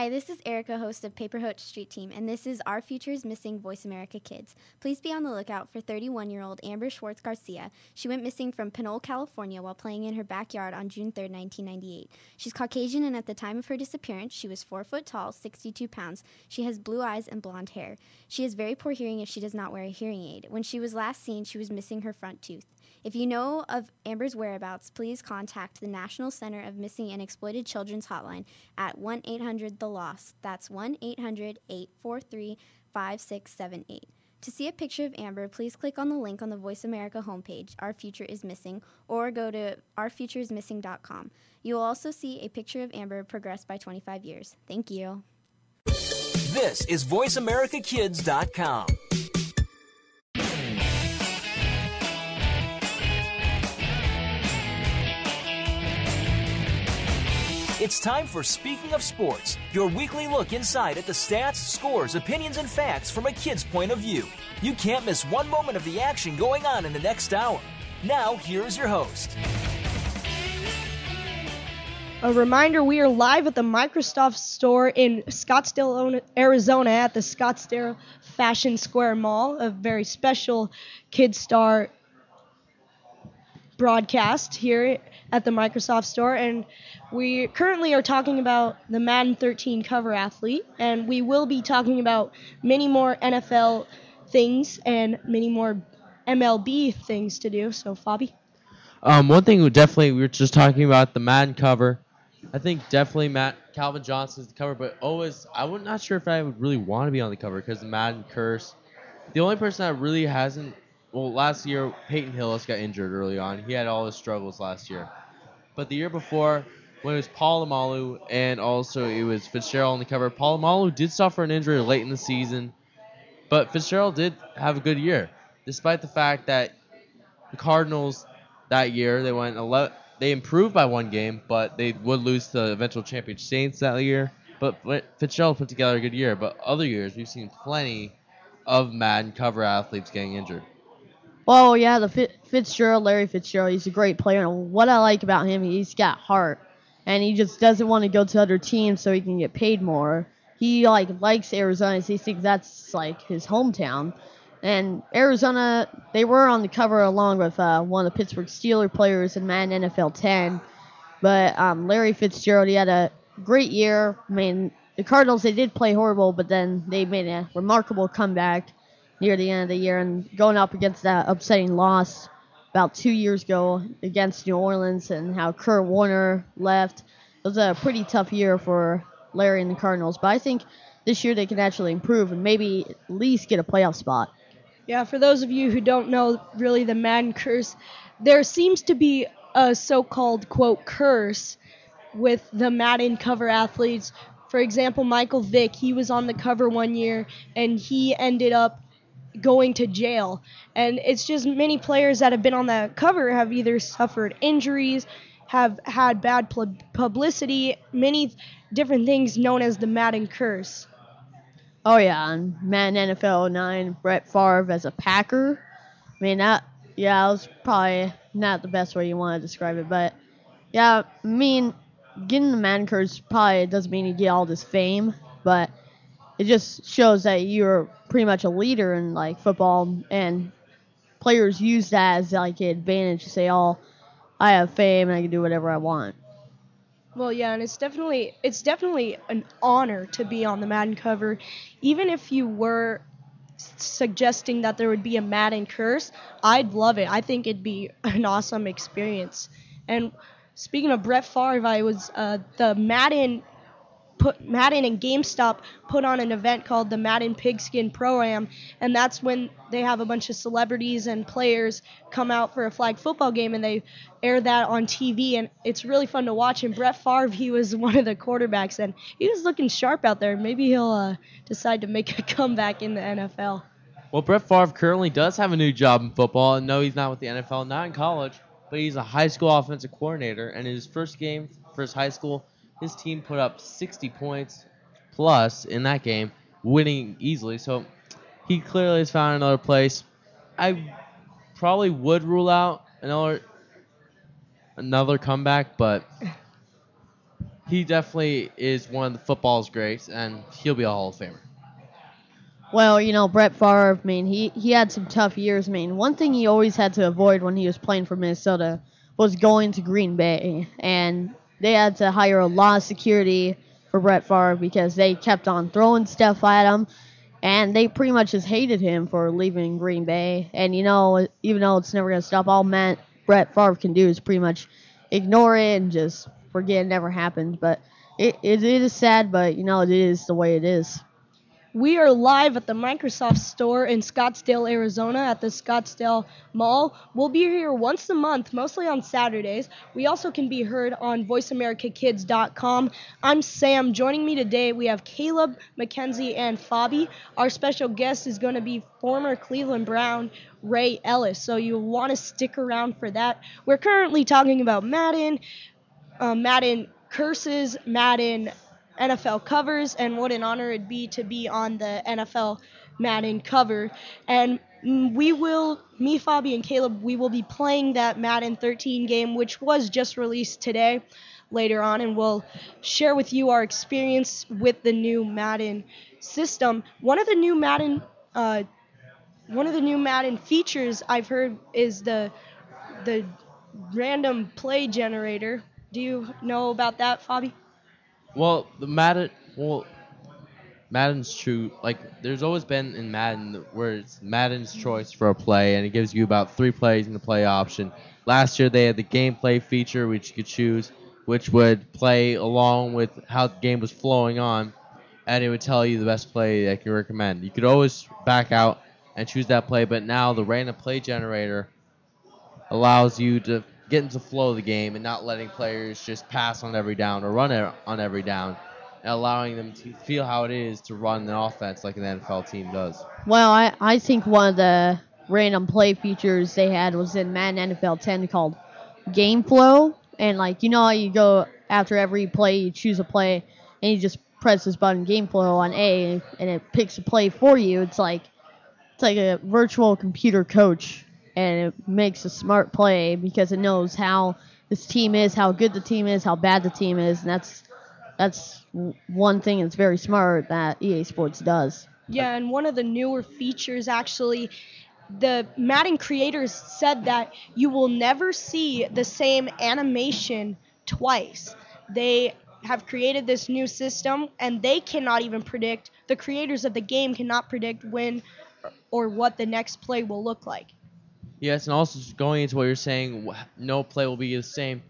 Hi, this is Erica, host of Paper Hutch Street Team, and this is Our Futures Missing Voice America Kids. Please be on the lookout for 31 year old Amber Schwartz Garcia. She went missing from Pinole, California while playing in her backyard on June 3, 1998. She's Caucasian, and at the time of her disappearance, she was 4 foot tall, 62 pounds. She has blue eyes and blonde hair. She has very poor hearing if she does not wear a hearing aid. When she was last seen, she was missing her front tooth. If you know of Amber's whereabouts, please contact the National Center of Missing and Exploited Children's Hotline at 1 800 The Lost. That's 1 800 843 5678. To see a picture of Amber, please click on the link on the Voice America homepage, Our Future is Missing, or go to ourfutureismissing.com. You will also see a picture of Amber progressed by 25 years. Thank you. This is VoiceAmericaKids.com. It's time for Speaking of Sports, your weekly look inside at the stats, scores, opinions, and facts from a kid's point of view. You can't miss one moment of the action going on in the next hour. Now, here is your host. A reminder we are live at the Microsoft store in Scottsdale, Arizona at the Scottsdale Fashion Square Mall, a very special Kidstar broadcast here at the Microsoft store. And we currently are talking about the Madden 13 cover athlete, and we will be talking about many more NFL things and many more MLB things to do. So, Fabi? Um, one thing we definitely we were just talking about the Madden cover. I think definitely Matt Calvin Johnson's the cover, but always I would not sure if I would really want to be on the cover because the Madden curse. The only person that really hasn't well last year Peyton Hillis got injured early on. He had all his struggles last year, but the year before when it was Polamalu and also it was Fitzgerald on the cover. Polamalu did suffer an injury late in the season, but Fitzgerald did have a good year, despite the fact that the Cardinals that year they went 11, they improved by one game, but they would lose to the eventual champion Saints that year. But Fitzgerald put together a good year. But other years, we've seen plenty of Madden cover athletes getting injured. Well, yeah, the Fitzgerald, Larry Fitzgerald, he's a great player. And what I like about him, he's got heart, and he just doesn't want to go to other teams so he can get paid more. He like likes Arizona. He thinks that's like his hometown. And Arizona, they were on the cover along with uh, one of the Pittsburgh Steeler players in Madden NFL 10. But um, Larry Fitzgerald, he had a great year. I mean, the Cardinals, they did play horrible, but then they made a remarkable comeback near the end of the year and going up against that upsetting loss about two years ago against New Orleans and how Kurt Warner left. It was a pretty tough year for Larry and the Cardinals, but I think this year they can actually improve and maybe at least get a playoff spot. Yeah, for those of you who don't know really the Madden curse, there seems to be a so called quote curse with the Madden cover athletes. For example, Michael Vick, he was on the cover one year and he ended up going to jail. And it's just many players that have been on the cover have either suffered injuries, have had bad publicity, many different things known as the Madden curse. Oh yeah, and Madden NFL 09, Brett Favre as a Packer. I mean that, yeah, that was probably not the best way you want to describe it, but yeah, I mean getting the Madden curse probably doesn't mean you get all this fame, but it just shows that you're pretty much a leader in like football, and players use that as like an advantage to say, "Oh, I have fame and I can do whatever I want." Well, yeah, and it's definitely it's definitely an honor to be on the Madden cover, even if you were suggesting that there would be a Madden curse. I'd love it. I think it'd be an awesome experience. And speaking of Brett Favre, I was uh, the Madden put Madden and GameStop put on an event called the Madden Pigskin Pro Am, and that's when they have a bunch of celebrities and players come out for a flag football game, and they air that on TV, and it's really fun to watch. And Brett Favre, he was one of the quarterbacks, and he was looking sharp out there. Maybe he'll uh, decide to make a comeback in the NFL. Well, Brett Favre currently does have a new job in football, and no, he's not with the NFL, not in college, but he's a high school offensive coordinator, and in his first game for his high school his team put up 60 points plus in that game, winning easily. So he clearly has found another place. I probably would rule out another another comeback, but he definitely is one of the football's greats, and he'll be a Hall of Famer. Well, you know, Brett Favre, I mean, he, he had some tough years. I mean, one thing he always had to avoid when he was playing for Minnesota was going to Green Bay. And they had to hire a lot of security for Brett Favre because they kept on throwing stuff at him. And they pretty much just hated him for leaving Green Bay. And, you know, even though it's never going to stop, all Matt, Brett Favre can do is pretty much ignore it and just forget it never happened. But it, it, it is sad, but, you know, it is the way it is. We are live at the Microsoft store in Scottsdale, Arizona at the Scottsdale Mall. We'll be here once a month, mostly on Saturdays. We also can be heard on voiceamericakids.com. I'm Sam. Joining me today, we have Caleb, Mackenzie, and Fabi. Our special guest is going to be former Cleveland Brown Ray Ellis, so you'll want to stick around for that. We're currently talking about Madden, uh, Madden curses, Madden NFL covers, and what an honor it'd be to be on the NFL Madden cover. And we will, me, Fabi, and Caleb, we will be playing that Madden 13 game, which was just released today. Later on, and we'll share with you our experience with the new Madden system. One of the new Madden, uh, one of the new Madden features I've heard is the the random play generator. Do you know about that, Fabi? Well, the Madden, well, Madden's true. Like, there's always been in Madden where it's Madden's choice for a play, and it gives you about three plays in the play option. Last year they had the gameplay feature, which you could choose, which would play along with how the game was flowing on, and it would tell you the best play that you recommend. You could always back out and choose that play, but now the random play generator allows you to get into the flow of the game and not letting players just pass on every down or run on every down, and allowing them to feel how it is to run an offense like an NFL team does. Well, I, I think one of the random play features they had was in Madden NFL 10 called Game Flow. And, like, you know how you go after every play, you choose a play, and you just press this button, Game Flow, on A, and it picks a play for you. It's like it's like a virtual computer coach and it makes a smart play because it knows how this team is, how good the team is, how bad the team is, and that's that's one thing that's very smart that EA Sports does. Yeah, and one of the newer features actually the Madden creators said that you will never see the same animation twice. They have created this new system and they cannot even predict the creators of the game cannot predict when or what the next play will look like. Yes, and also going into what you're saying, no play will be the same.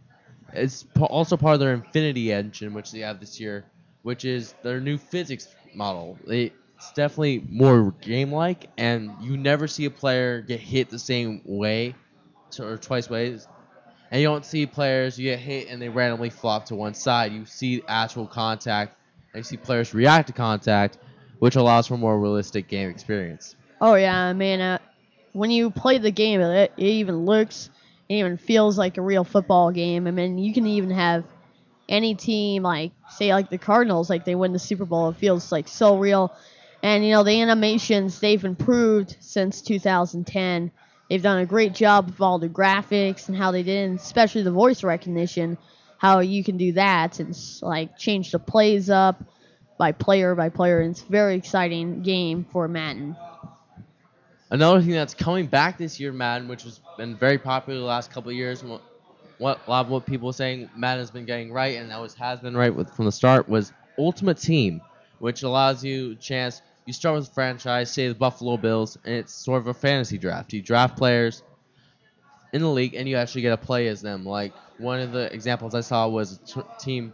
It's also part of their Infinity engine, which they have this year, which is their new physics model. It's definitely more game-like, and you never see a player get hit the same way, or twice ways. And you don't see players you get hit and they randomly flop to one side. You see actual contact, and you see players react to contact, which allows for more realistic game experience. Oh yeah, man. Uh, when you play the game, it, it even looks, it even feels like a real football game. I mean, you can even have any team, like say like the Cardinals, like they win the Super Bowl. It feels like so real. And you know the animations they've improved since 2010. They've done a great job with all the graphics and how they did, and especially the voice recognition. How you can do that and like change the plays up by player by player. And it's a very exciting game for Madden. Another thing that's coming back this year, Madden, which has been very popular the last couple of years, what a lot of what people are saying Madden has been getting right, and always has been right with, from the start, was Ultimate Team, which allows you a chance. You start with a franchise, say the Buffalo Bills, and it's sort of a fantasy draft. You draft players in the league, and you actually get to play as them. Like one of the examples I saw was a t- team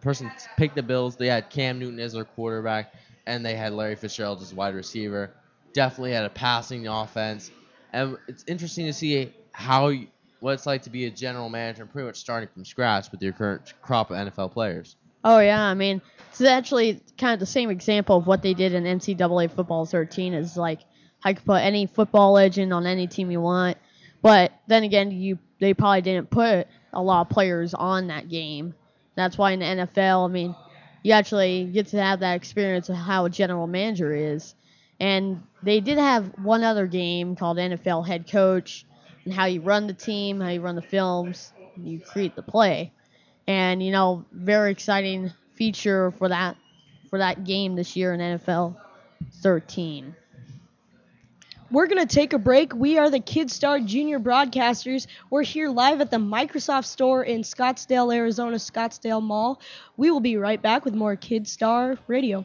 person picked the Bills. They had Cam Newton as their quarterback, and they had Larry Fitzgerald as wide receiver definitely had a passing offense, and it's interesting to see how what it's like to be a general manager, pretty much starting from scratch with your current crop of NFL players. Oh yeah, I mean it's actually kind of the same example of what they did in NCAA football 13. Is like I could put any football legend on any team you want, but then again, you they probably didn't put a lot of players on that game. That's why in the NFL, I mean, you actually get to have that experience of how a general manager is. And they did have one other game called NFL Head Coach, and how you run the team, how you run the films, you create the play. and you know, very exciting feature for that for that game this year in NFL 13. We're going to take a break. We are the Kidstar Junior Broadcasters. We're here live at the Microsoft store in Scottsdale, Arizona, Scottsdale Mall. We will be right back with more Kidstar Radio.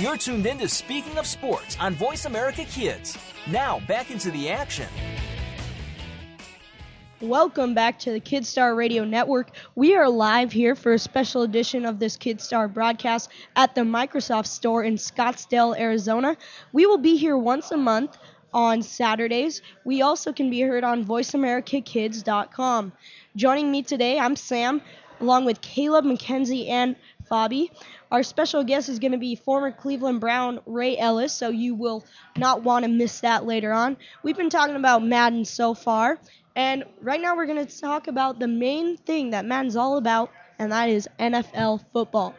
You're tuned in to Speaking of Sports on Voice America Kids. Now, back into the action. Welcome back to the Kidstar Radio Network. We are live here for a special edition of this Kidstar broadcast at the Microsoft Store in Scottsdale, Arizona. We will be here once a month on Saturdays. We also can be heard on voiceamericakids.com. Joining me today, I'm Sam, along with Caleb, Mackenzie, and Fabi. Our special guest is going to be former Cleveland Brown Ray Ellis, so you will not want to miss that later on. We've been talking about Madden so far, and right now we're going to talk about the main thing that Madden's all about, and that is NFL football.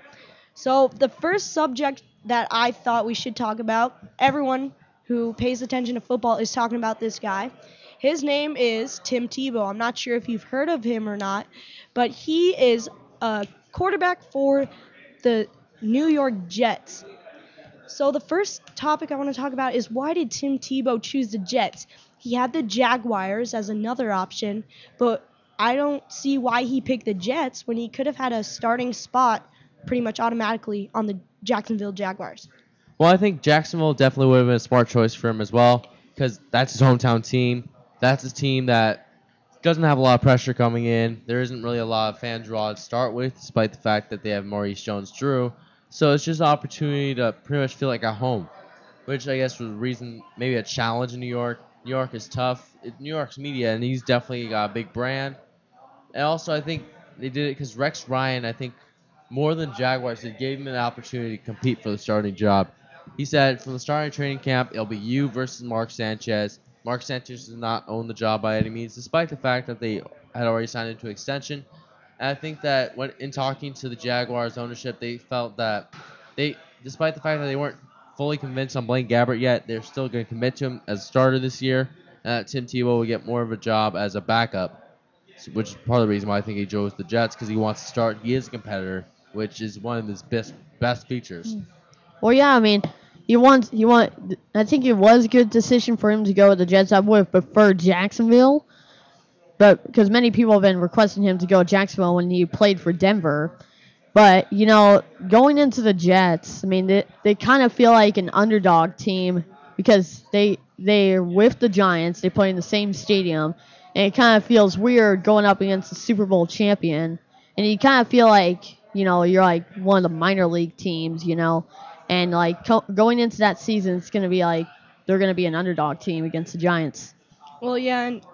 So, the first subject that I thought we should talk about, everyone who pays attention to football is talking about this guy. His name is Tim Tebow. I'm not sure if you've heard of him or not, but he is a quarterback for the New York Jets. So the first topic I want to talk about is why did Tim Tebow choose the Jets? He had the Jaguars as another option, but I don't see why he picked the Jets when he could have had a starting spot pretty much automatically on the Jacksonville Jaguars. Well, I think Jacksonville definitely would have been a smart choice for him as well because that's his hometown team. That's a team that doesn't have a lot of pressure coming in. There isn't really a lot of fan draw to start with, despite the fact that they have Maurice Jones-Drew. So it's just an opportunity to pretty much feel like at home, which I guess was reason maybe a challenge in New York. New York is tough. It, New York's media, and he's definitely got a big brand. And also, I think they did it because Rex Ryan, I think, more than Jaguars, it gave him an opportunity to compete for the starting job. He said from the starting training camp, it'll be you versus Mark Sanchez. Mark Sanchez does not own the job by any means, despite the fact that they had already signed into extension. And I think that when in talking to the Jaguars ownership, they felt that they, despite the fact that they weren't fully convinced on Blaine Gabbert yet, they're still going to commit to him as a starter this year. And that Tim Tebow will get more of a job as a backup, which is part of the reason why I think he chose the Jets because he wants to start. He is a competitor, which is one of his best best features. Hmm. Well, yeah, I mean, you want you want. I think it was a good decision for him to go with the Jets. I would have preferred Jacksonville, but because many people have been requesting him to go to Jacksonville when he played for Denver. But you know, going into the Jets, I mean, they they kind of feel like an underdog team because they they're with the Giants. They play in the same stadium, and it kind of feels weird going up against the Super Bowl champion. And you kind of feel like you know you're like one of the minor league teams, you know, and like co- going into that season, it's gonna be like they're gonna be an underdog team against the Giants. Well, yeah, and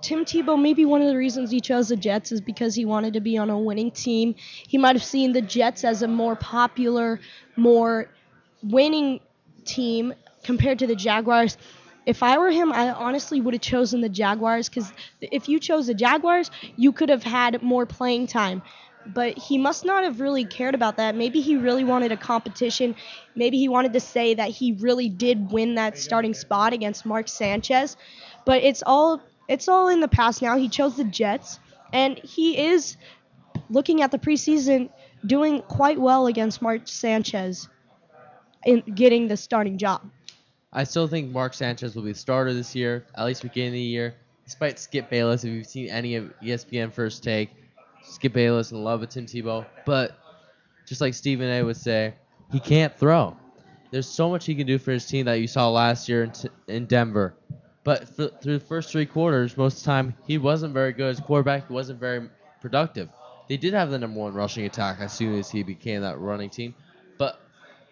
Tim Tebow, maybe one of the reasons he chose the Jets is because he wanted to be on a winning team. He might have seen the Jets as a more popular, more winning team compared to the Jaguars. If I were him, I honestly would have chosen the Jaguars because if you chose the Jaguars, you could have had more playing time. But he must not have really cared about that. Maybe he really wanted a competition. Maybe he wanted to say that he really did win that starting spot against Mark Sanchez. But it's all it's all in the past now. He chose the Jets, and he is looking at the preseason doing quite well against Mark Sanchez in getting the starting job. I still think Mark Sanchez will be the starter this year, at least beginning of the year. Despite Skip Bayless, if you've seen any of ESPN First Take, Skip Bayless in love with Tim Tebow. But just like Stephen A. would say, he can't throw. There's so much he can do for his team that you saw last year in, t- in Denver. But for, through the first three quarters, most of the time, he wasn't very good as quarterback. Wasn't very productive. They did have the number one rushing attack as soon as he became that running team. But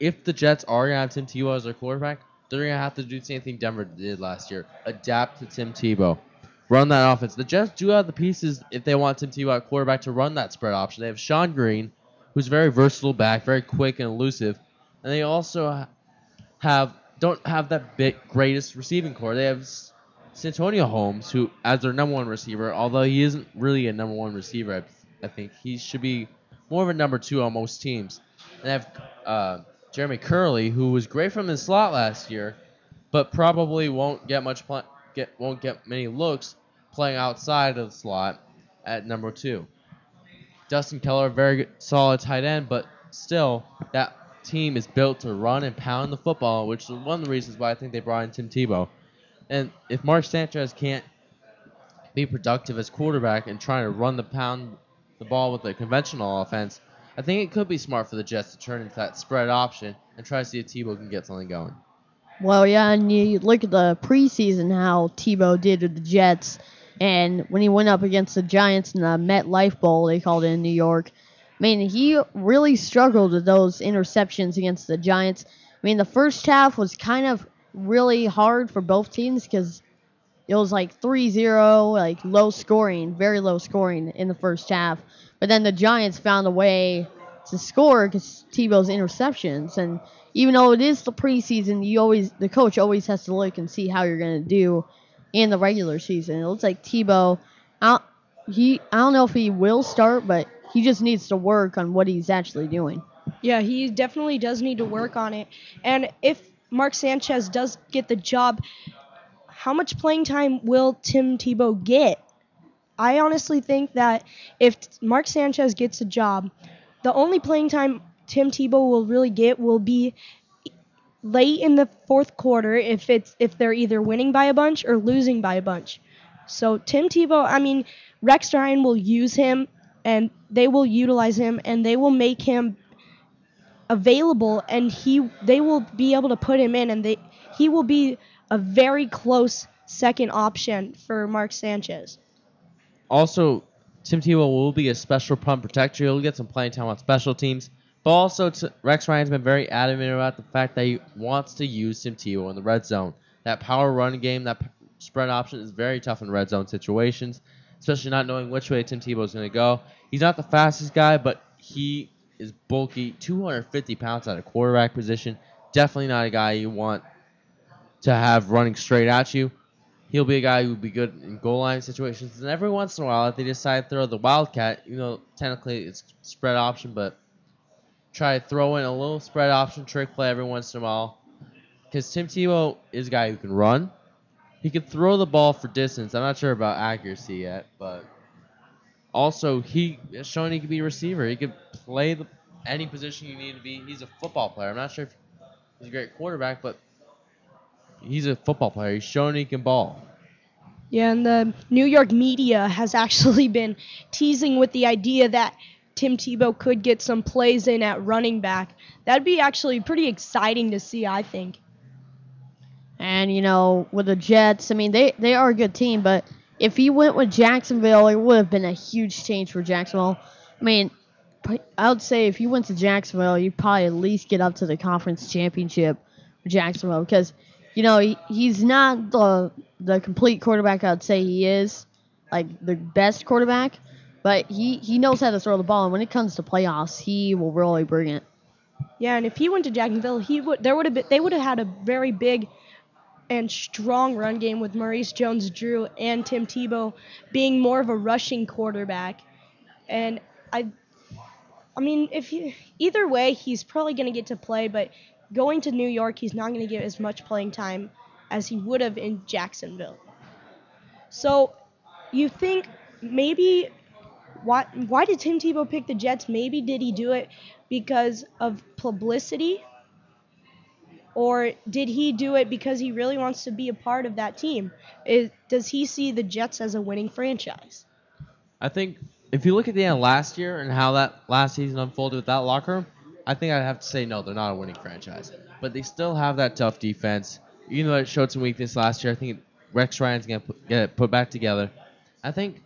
if the Jets are going to have Tim Tebow as their quarterback, they're going to have to do the same thing Denver did last year adapt to Tim Tebow. Run that offense. The Jets do have the pieces if they want Tim Tebow at quarterback to run that spread option. They have Shonn Greene, who's very versatile back, very quick and elusive. And they also have don't have that big greatest receiving corps. They have Santonio Holmes, who as their number one receiver, although he isn't really a number one receiver, I, I think he should be more of a number two on most teams. And they have uh, Jeremy Kerley, who was great from the slot last year, but probably won't get much pl- get won't get many looks playing outside of the slot at number two. Dustin Keller, very good, solid tight end, but still that team is built to run and pound the football, which is one of the reasons why I think they brought in Tim Tebow. And if Mark Sanchez can't be productive as quarterback and trying to run the pound the ball with a conventional offense, I think it could be smart for the Jets to turn into that spread option and try to see if Tebow can get something going. Well, yeah, and you look at the preseason how Tebow did with the Jets, and when he went up against the Giants in the MetLife Bowl, they called it in New York. I mean, he really struggled with those interceptions against the Giants. I mean, the first half was kind of really hard for both teams because it was like 3-0, like low scoring, very low scoring in the first half. But then the Giants found a way to score because Tebow's interceptions. And even though it is the preseason, you always the coach always has to look and see how you're gonna do in the regular season. It looks like Tebow, I he I don't know if he will start, but he just needs to work on what he's actually doing. Yeah, he definitely does need to work on it. And if Mark Sanchez does get the job, how much playing time will Tim Tebow get? I honestly think that if Mark Sanchez gets a job, the only playing time Tim Tebow will really get will be late in the fourth quarter if it's if they're either winning by a bunch or losing by a bunch. So Tim Tebow, I mean, Rex Ryan will use him and they will utilize him and they will make him available and he they will be able to put him in and they he will be a very close second option for Mark Sanchez. Also, Tim Tebow will be a special punt protector. He'll get some playing time on special teams. But also, Rex Ryan's been very adamant about the fact that he wants to use Tim Tebow in the red zone. That power run game, that spread option is very tough in red zone situations, especially not knowing which way Tim Tebow is going to go. He's not the fastest guy, but he is bulky, 250 pounds at a quarterback position. Definitely not a guy you want to have running straight at you. He'll be a guy who would be good in goal line situations. And every once in a while, if they decide to throw the wildcat, you know, technically it's spread option, but try to throw in a little spread option trick play every once in a while. Because Tim Tebow is a guy who can run. He can throw the ball for distance. I'm not sure about accuracy yet, but also he has shown he can be a receiver. He can play the, any position you need to be. He's a football player. I'm not sure if he's a great quarterback, but he's a football player. He's shown he can ball. Yeah, and the New York media has actually been teasing with the idea that Tim Tebow could get some plays in at running back. That'd be actually pretty exciting to see, I think. And you know, with the Jets, I mean, they they are a good team, but if he went with Jacksonville, it would have been a huge change for Jacksonville. I mean, I would say if you went to Jacksonville, you'd probably at least get up to the conference championship for Jacksonville because you know he, he's not the the complete quarterback I'd say he is, like the best quarterback, but he he knows how to throw the ball and when it comes to playoffs, he will really bring it. Yeah, and if he went to Jacksonville, he would there would have been they would have had a very big and strong run game with Maurice Jones-Drew and Tim Tebow being more of a rushing quarterback. And I I mean, if he, either way, he's probably going to get to play, but going to New York, he's not going to get as much playing time as he would have in Jacksonville. So, you think maybe why why did Tim Tebow pick the Jets? Maybe did he do it because of publicity? Or did he do it because he really wants to be a part of that team? Is, does he see the Jets as a winning franchise? I think if you look at the end last year and how that last season unfolded with that locker room, I think I'd have to say no, they're not a winning franchise. But they still have that tough defense. Even though it showed some weakness last year, I think Rex Ryan's gonna get it put back together. I think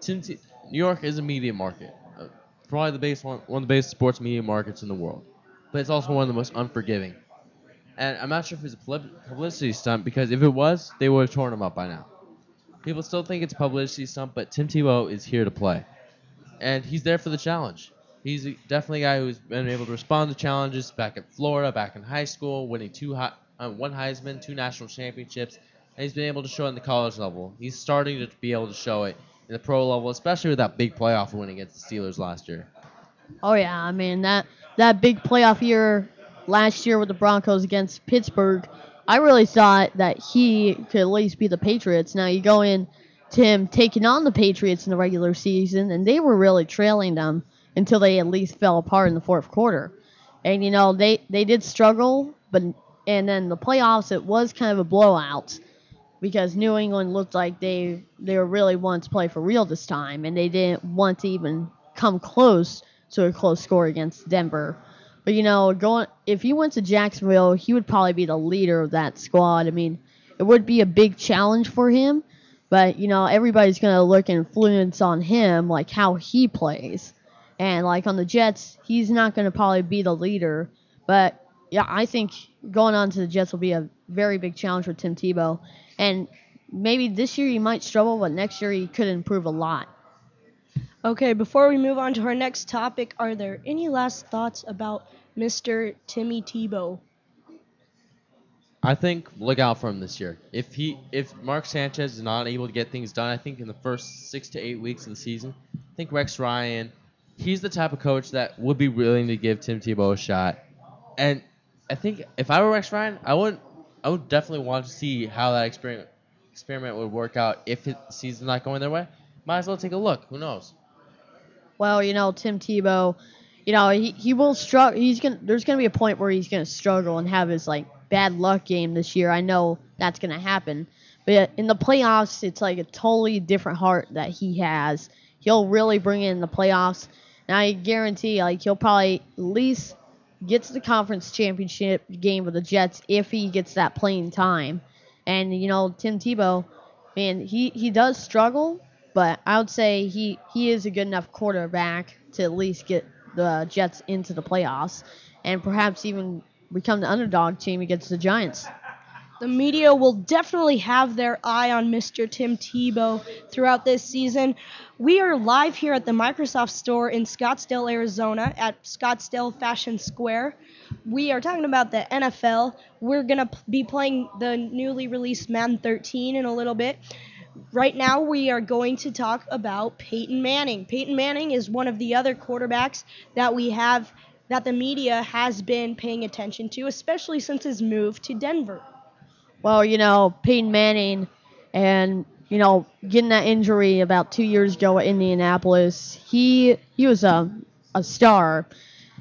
since New York is a media market, uh, probably the biggest one, one of the biggest sports media markets in the world, but it's also one of the most unforgiving. And I'm not sure if it's a publicity stunt because if it was, they would have torn him up by now. People still think it's a publicity stunt, but Tim Tebow is here to play, and he's there for the challenge. He's definitely a guy who's been able to respond to challenges back at Florida, back in high school, winning two uh, one Heisman, two national championships, and he's been able to show it in the college level. He's starting to be able to show it the pro level, especially with that big playoff win against the Steelers last year. Oh yeah, I mean that that big playoff year last year with the Broncos against Pittsburgh, I really thought that he could at least be the Patriots. Now you go in to him taking on the Patriots in the regular season, and they were really trailing them until they at least fell apart in the fourth quarter. And you know they they did struggle, but and then the playoffs it was kind of a blowout because New England looked like they they were really wanting to play for real this time, and they didn't want to even come close to a close score against Denver. But you know, going if he went to Jacksonville, he would probably be the leader of that squad. I mean, it would be a big challenge for him, but you know, everybody's gonna look influence on him, like how he plays. And like on the Jets, he's not gonna probably be the leader. But yeah, I think going on to the Jets will be a very big challenge for Tim Tebow. And maybe this year he might struggle, but next year he could improve a lot. Okay, before we move on to our next topic, are there any last thoughts about Mr. Timmy Tebow? I think look out for him this year. If he if Mark Sanchez is not able to get things done, I think in the first six to eight weeks of the season, I think Rex Ryan, he's the type of coach that would be willing to give Tim Tebow a shot. And I think if I were Rex Ryan, I would I would definitely want to see how that experiment experiment would work out if the season's not going their way. Might as well take a look. Who knows? well, you know, Tim Tebow, you know, he, he will struggle. He's gonna. There's gonna be a point where he's gonna struggle and have his like bad luck game this year. I know that's gonna happen. But in the playoffs, it's like a totally different heart that he has. He'll really bring in the playoffs. And I guarantee, like, he'll probably at least get to the conference championship game with the Jets if he gets that playing time. And you know, Tim Tebow, man, he he does struggle, but I would say he, he is a good enough quarterback to at least get the Jets into the playoffs and perhaps even become the underdog team against the Giants. The media will definitely have their eye on Mr. Tim Tebow throughout this season. We are live here at the Microsoft store in Scottsdale, Arizona at Scottsdale Fashion Square. We are talking about the NFL. We're going to be playing the newly released Madden 13 in a little bit. Right now, we are going to talk about Peyton Manning. Peyton Manning is one of the other quarterbacks that we have that the media has been paying attention to, especially since his move to Denver. Well, you know, Peyton Manning and you know, getting that injury about two years ago at Indianapolis, he he was a a star,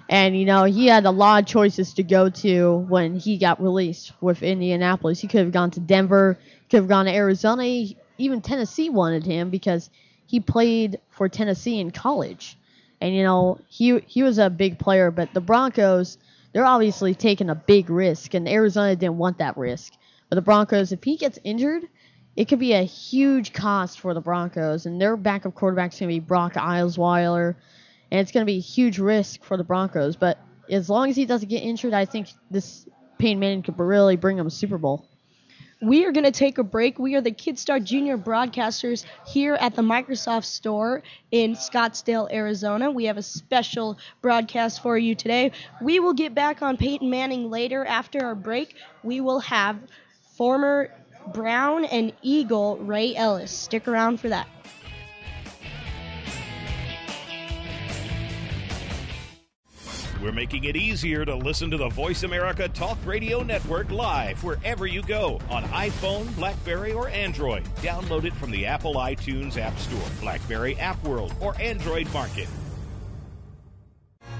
and you know he had a lot of choices to go to when he got released with Indianapolis. He could have gone to Denver, could have gone to Arizona. Even Tennessee wanted him because he played for Tennessee in college, and you know he he was a big player. But the Broncos, they're obviously taking a big risk, and Arizona didn't want that risk. But the Broncos, if he gets injured, it could be a huge cost for the Broncos, and their backup quarterback's going to be Brock Osweiler, and it's going to be a huge risk for the Broncos. But as long as he doesn't get injured, I think this Peyton Manning could really bring them a Super Bowl. We are going to take a break. We are the Kidstar Junior broadcasters here at the Microsoft store in Scottsdale, Arizona. We have a special broadcast for you today. We will get back on Peyton Manning later after our break. We will have former Brown and Eagle Ray Ellis. Stick around for that. We're making it easier to listen to the Voice America Talk Radio Network live wherever you go on iPhone, Blackberry, or Android. Download it from the Apple iTunes App Store, Blackberry App World, or Android Market.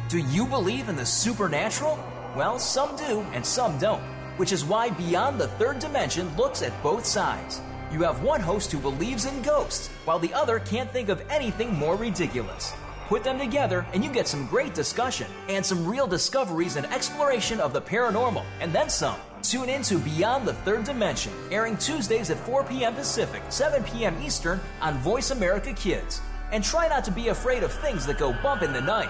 Do you believe in the supernatural? Well, some do and some don't, which is why Beyond the Third Dimension looks at both sides. You have one host who believes in ghosts, while the other can't think of anything more ridiculous. Put them together, and you get some great discussion and some real discoveries and exploration of the paranormal, and then some. Tune in to Beyond the Third Dimension, airing Tuesdays at 4 p.m. Pacific, 7 p.m. Eastern on Voice America Kids. And try not to be afraid of things that go bump in the night.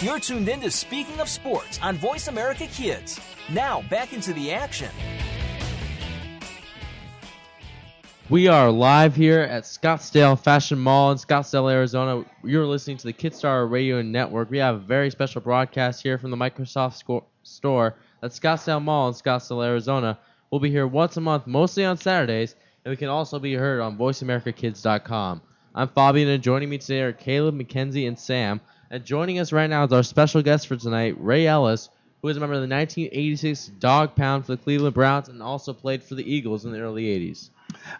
You're tuned in to Speaking of Sports on Voice America Kids. Now, back into the action. We are live here at Scottsdale Fashion Mall in Scottsdale, Arizona. You're listening to the Kidstar Radio Network. We have a very special broadcast here from the Microsoft store at Scottsdale Mall in Scottsdale, Arizona. We'll be here once a month, mostly on Saturdays, and we can also be heard on VoiceAmericaKids.com. I'm Fabian, and joining me today are Caleb, Mackenzie, and Sam. And joining us right now is our special guest for tonight, Ray Ellis, who is a member of the 1986 Dog Pound for the Cleveland Browns and also played for the Eagles in the early 80s.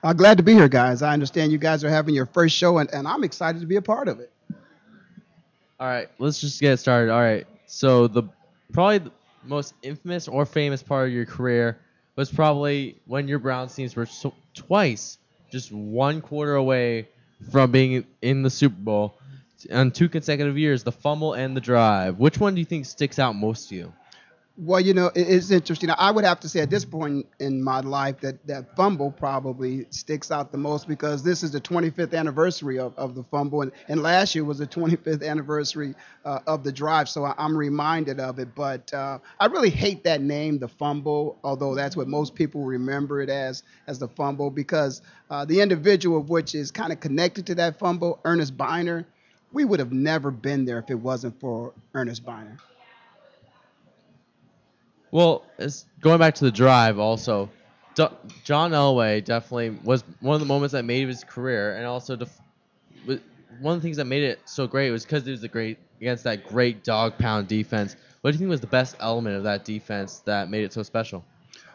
Uh, glad to be here, guys. I understand you guys are having your first show, and, and I'm excited to be a part of it. All right, let's just get started. All right, so the probably the most infamous or famous part of your career was probably when your Browns teams were so, twice just one quarter away from being in the Super Bowl on two consecutive years, the fumble and the drive. Which one do you think sticks out most to you? Well, you know, it's interesting. I would have to say at this point in my life that that fumble probably sticks out the most because this is the 25th anniversary of, of the fumble, and, and last year was the 25th anniversary uh, of the drive, so I'm reminded of it. But uh, I really hate that name, the fumble, although that's what most people remember it as, as the fumble, because uh, the individual of which is kind of connected to that fumble, Earnest Byner, we would have never been there if it wasn't for Earnest Byner. Well, going back to the drive also. D- John Elway definitely was one of the moments that made his career, and also def- one of the things that made it so great was because it was a great against that great dog pound defense. What do you think was the best element of that defense that made it so special?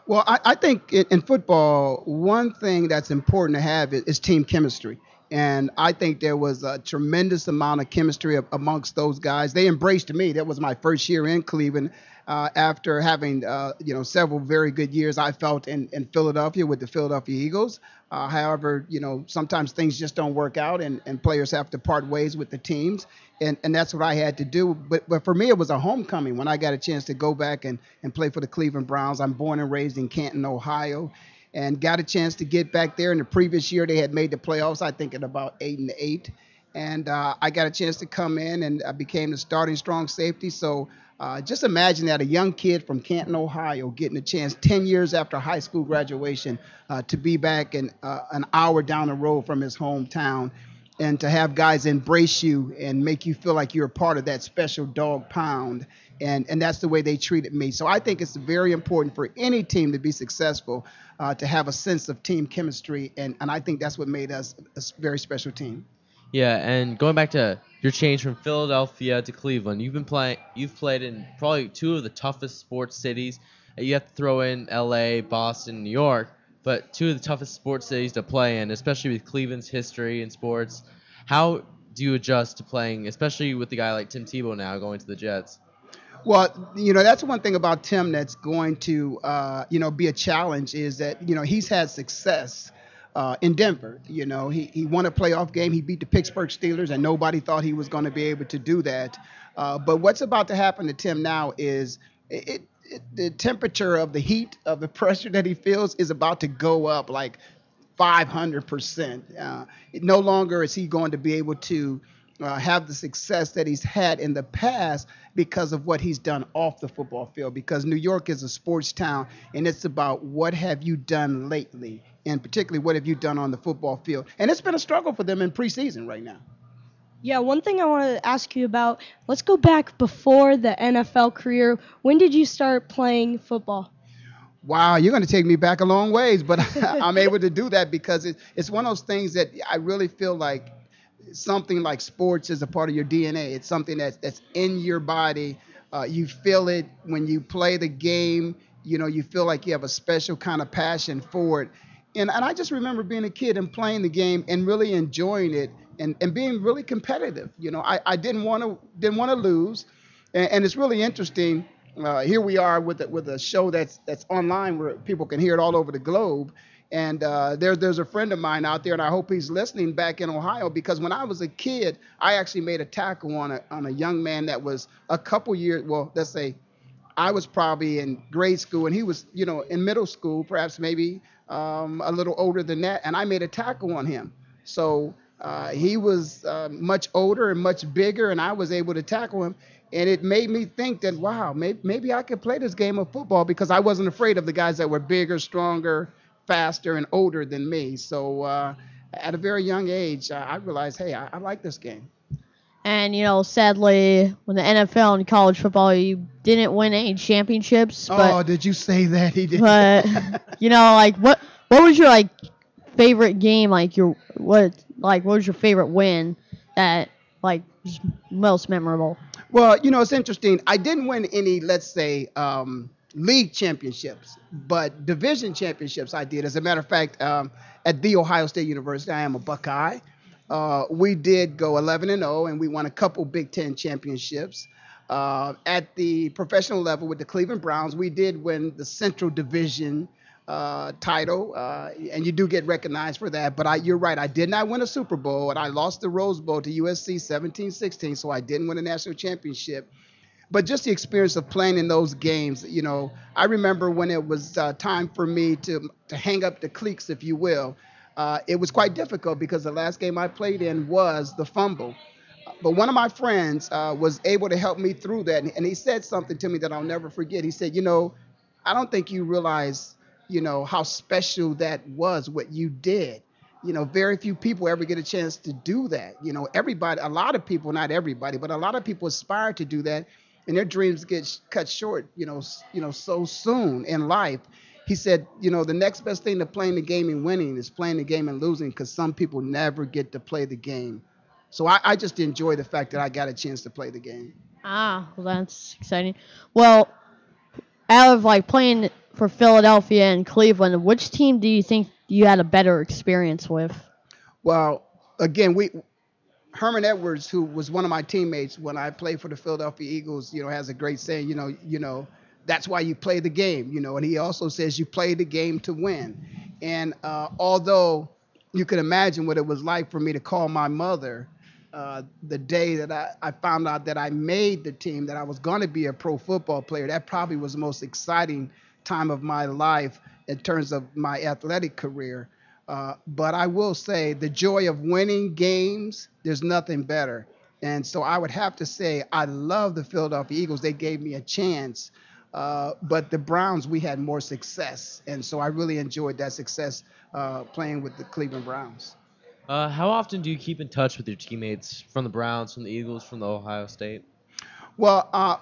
Well, I, I think in, in, football, one thing that's important to have is, is, team chemistry. And I think there was a tremendous amount of chemistry amongst those guys. They embraced me. That was my first year in Cleveland. Uh, after having uh, you know several very good years, I felt in, in Philadelphia with the Philadelphia Eagles. Uh, however, you know sometimes things just don't work out, and, and players have to part ways with the teams, and, and that's what I had to do. But but for me, it was a homecoming when I got a chance to go back and, and play for the Cleveland Browns. I'm born and raised in Canton, Ohio, and got a chance to get back there. In the previous year, they had made the playoffs, I think, at about eight and eight, and uh, I got a chance to come in, and I became the starting strong safety. So uh, just imagine that a young kid from Canton, Ohio, getting a chance 10 years after high school graduation uh, to be back in, uh, an hour down the road from his hometown and to have guys embrace you and make you feel like you're a part of that special dog pound. And, and that's the way they treated me. So I think it's very important for any team to be successful uh, to have a sense of team chemistry. And, and I think that's what made us a very special team. Yeah, and going back to your change from Philadelphia to Cleveland, you've been playing. You've played in probably two of the toughest sports cities. You have to throw in L.A., Boston, New York, but two of the toughest sports cities to play in, especially with Cleveland's history in sports. How do you adjust to playing, especially with the guy like Tim Tebow now going to the Jets? Well, you know that's one thing about Tim that's going to, uh, you know, be a challenge is that you know he's had success uh, in Denver. You know, he, he won a playoff game. He beat the Pittsburgh Steelers, and nobody thought he was going to be able to do that. Uh, but what's about to happen to Tim now is it, it, the temperature of the heat of the pressure that he feels is about to go up like 500%. Uh, no longer is he going to be able to uh, have the success that he's had in the past because of what he's done off the football field. Because New York is a sports town, and it's about what have you done lately and particularly what have you done on the football field? And it's been a struggle for them in preseason right now. Yeah, one thing I want to ask you about. Let's go back before the NFL career. When did you start playing football? Wow, you're going to take me back a long ways, but I'm able to do that because it, it's one of those things that I really feel like something like sports is a part of your DNA. It's something that's that's in your body. Uh, you feel it when you play the game. You know, you feel like you have a special kind of passion for it and, and I just remember being a kid and playing the game and really enjoying it and, and being really competitive. You know, I, I didn't want to didn't want to lose, and, and, it's really interesting. Uh, here we are with a, with a show that's that's online where people can hear it all over the globe. And uh, there, there's a friend of mine out there, and I hope he's listening back in Ohio because when I was a kid, I actually made a tackle on a on a young man that was a couple years, well, let's say, I was probably in grade school, and he was, you know, in middle school, perhaps maybe um, a little older than that, and I made a tackle on him. So uh, he was uh, much older and much bigger, and I was able to tackle him. And it made me think that, wow, maybe, maybe I could play this game of football because I wasn't afraid of the guys that were bigger, stronger, faster, and older than me. So uh, at a very young age, I realized, hey, I, I like this game. And you know, sadly, when the NFL and college football, you didn't win any championships. But, oh, did you say that he did? But you know, like what what was your like favorite game? Like your what like what was your favorite win that like was most memorable? Well, you know, it's interesting. I didn't win any, let's say, um, league championships, but division championships I did. As a matter of fact, um, at the Ohio State University, I am a Buckeye. Uh, we did go 11 and 0, and we won a couple Big Ten championships. Uh, at the professional level with the Cleveland Browns, we did win the Central Division uh, title, uh, and you do get recognized for that. But I, you're right, I did not win a Super Bowl, and I lost the Rose Bowl to USC 17-16, so I didn't win a national championship. But just the experience of playing in those games, you know, I remember when it was uh, time for me to to hang up the cleats, if you will uh, it was quite difficult because the last game I played in was the fumble. But one of my friends uh, was able to help me through that, and he said something to me that I'll never forget. He said, "You know, I don't think you realize, you know, how special that was what you did. You know, very few people ever get a chance to do that. You know, everybody, a lot of people, not everybody, but a lot of people aspire to do that, and their dreams get cut short. You know, you know, so soon in life." he said, you know, the next best thing to playing the game and winning is playing the game and losing because some people never get to play the game So I, I just enjoy the fact that I got a chance to play the game. Ah, well, that's exciting. Well, out of like playing for Philadelphia and Cleveland, which team do you think you had a better experience with? Well, again, we Herman Edwards, who was one of my teammates when I played for the Philadelphia Eagles, you know, has a great saying, you know, you know, that's why you play the game, you know, and he also says you play the game to win. And uh, although you can imagine what it was like for me to call my mother uh, the day that I, I found out that I made the team, that I was going to be a pro football player, that probably was the most exciting time of my life in terms of my athletic career. Uh, but I will say the joy of winning games, there's nothing better. And so I would have to say I love the Philadelphia Eagles. They gave me a chance. Uh, but the Browns, we had more success. And so I really enjoyed that success uh, playing with the Cleveland Browns. Uh, how often do you keep in touch with your teammates from the Browns, from the Eagles, from the Ohio State? Well, uh,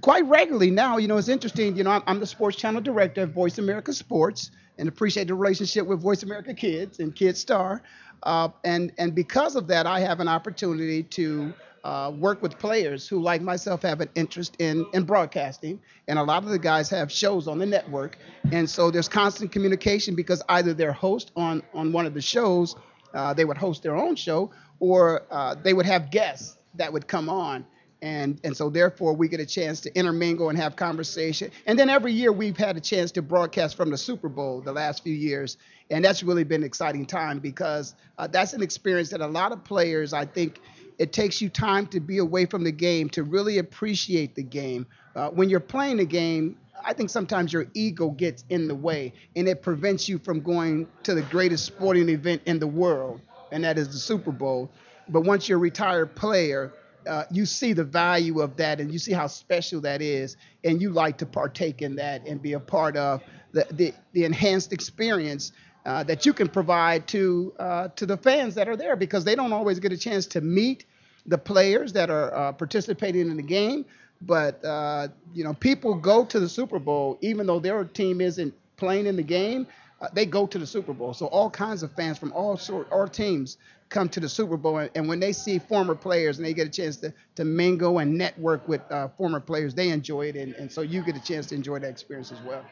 quite regularly now. You know, it's interesting. You know, I'm, I'm, the sports channel director of Voice America Sports, and appreciate the relationship with Voice America Kids and KidStar. Uh, and and because of that, I have an opportunity to uh, work with players who, like myself, have an interest in in broadcasting. And a lot of the guys have shows on the network, and so there's constant communication because either they're host on on one of the shows, uh, they would host their own show, or uh, they would have guests that would come on and and so therefore we get a chance to intermingle and have conversation. And then every year we've had a chance to broadcast from the Super Bowl the last few years, and that's really been an exciting time because uh, that's an experience that a lot of players I think. It takes you time to be away from the game to really appreciate the game. Uh, when you're playing the game, I think sometimes your ego gets in the way and it prevents you from going to the greatest sporting event in the world, and that is the Super Bowl. But once you're a retired player, uh, you see the value of that and you see how special that is and you like to partake in that and be a part of the, the, the enhanced experience uh, that you can provide to uh, to the fans that are there because they don't always get a chance to meet the players that are uh, participating in the game. But uh, you know people go to the Super Bowl even though their team isn't playing in the game uh, they go to the Super Bowl. So all kinds of fans from all sort, all teams come to the Super Bowl, and, and, when they see former players and they get a chance to, to mingle and network with uh, former players, they enjoy it, and, and so you get a chance to enjoy that experience as well.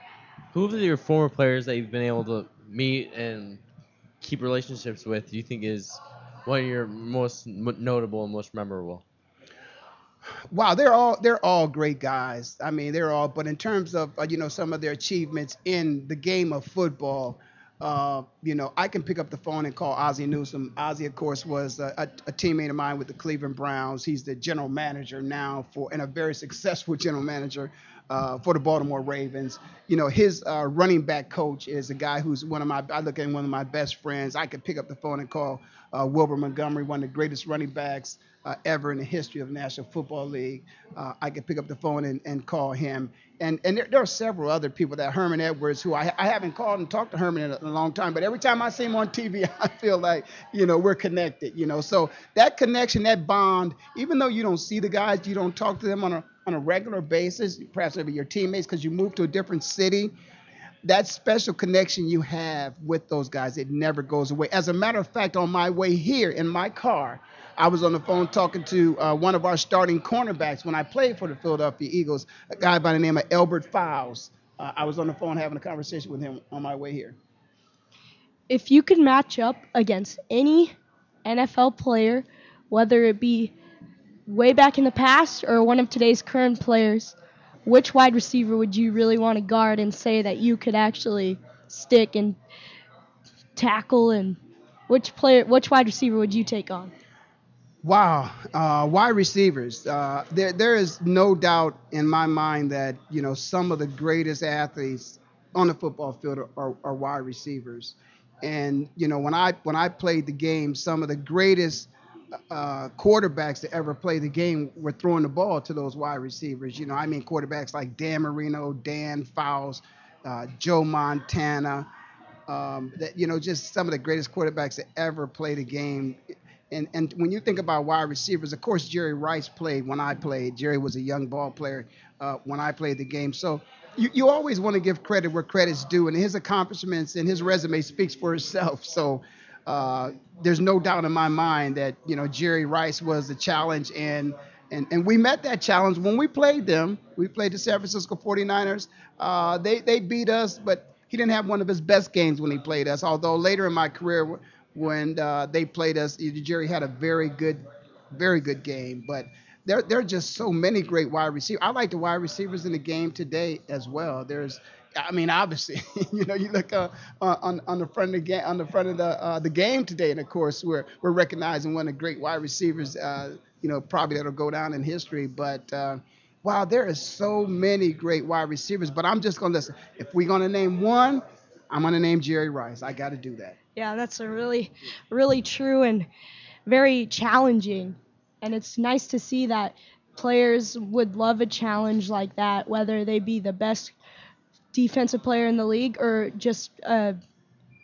Who of your former players that you've been able to meet and keep relationships with do you think is one of your most notable and most memorable? Wow, they're all they're all great guys. I mean, they're all. But in terms of uh, you know some of their achievements in the game of football, uh, you know, I can pick up the phone and call Ozzie Newsome. Ozzie, of course, was a, a, a, teammate of mine with the Cleveland Browns. He's the general manager now for, and a very successful general manager uh, for the Baltimore Ravens. You know, his uh, running back coach is a guy who's one of my, I look at one of my best friends. I could pick up the phone and call uh, Wilbert Montgomery, one of the greatest running backs uh, ever in the history of the National Football League. Uh, I could pick up the phone and, and call him. And and there, there, are several other people that Herman Edwards, who I, I haven't called and talked to Herman in a, in a, long time, but every time I see him on TV, I feel like you know we're connected. You know, so that connection, that bond, even though you don't see the guys, you don't talk to them on a on a regular basis, perhaps maybe your teammates because you move to a different city that special connection you have with those guys, it never goes away. As a matter of fact, on my way here in my car, I was on the phone talking to uh, one of our starting cornerbacks when I played for the Philadelphia Eagles, a guy by the name of Elbert Foules. Uh, I was on the phone having a conversation with him on my way here. If you could match up against any NFL player, whether it be way back in the past or one of today's current players, which wide receiver would you really want to guard and say that you could actually stick and tackle and which player which wide receiver would you take on? Wow, uh, wide receivers. Uh, there, there is no doubt in my mind that you know some of the greatest athletes on the football field are, are, wide receivers. And you know when I when I played the game, some of the greatest uh, quarterbacks to ever play the game were throwing the ball to those wide receivers. You know, I mean quarterbacks like Dan Marino, Dan Fouts, uh, Joe Montana. Um, that you know, just some of the greatest quarterbacks that ever played the game and and when you think about wide receivers, of course Jerry Rice played when I played. Jerry was a young ball player uh, when I played the game. So you, you always want to give credit where credit's due, and his accomplishments and his resume speaks for itself. So uh, there's no doubt in my mind that you know Jerry Rice was the challenge, and and and we met that challenge when we played them. We played the San Francisco 49ers. Uh, they they beat us, but he didn't have one of his best games when he played us. Although later in my career, when uh, they played us, Jerry had a very good, very good game. But there there are just so many great wide receivers. I like the wide receivers in the game today as well. There's I mean, obviously, you know, you look uh, on on the front of the game, on the front of the uh, the game today, and of course, we're we're recognizing one of the great wide receivers, uh, you know, probably that'll go down in history. But uh, wow, there is so many great wide receivers. But I'm just gonna listen. If we're gonna name one, I'm gonna name Jerry Rice. I got to do that. Yeah, that's a really, really true and very challenging. And it's nice to see that players would love a challenge like that, whether they be the best defensive player in the league or just uh,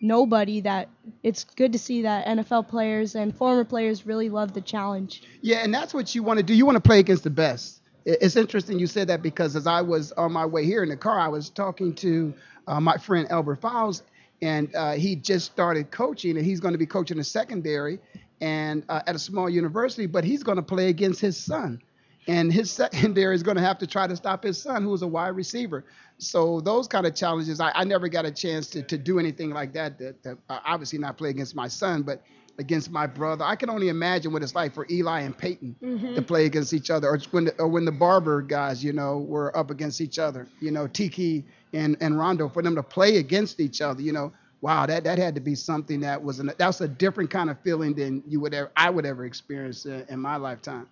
nobody that it's good to see that NFL players and former players really love the challenge. Yeah, and that's what you want to do. You want to play against the best. It's interesting you said that because as I was on my way here in the car, I was talking to uh, my friend Albert Foules, and uh, he just started coaching, and he's going to be coaching the secondary and uh, at a small university, but he's going to play against his son and his secondary is going to have to try to stop his son, who is a wide receiver. So those kind of challenges, I, I never got a chance to, to do anything like that. That, that uh, obviously not play against my son, but against my brother. I can only imagine what it's like for Eli and Peyton mm-hmm. to play against each other, or when the, or when the Barber guys, you know, were up against each other. You know, Tiki and and Ronde for them to play against each other. You know, wow, that that had to be something that was an that's a different kind of feeling than you would ever I would ever experience in, in my lifetime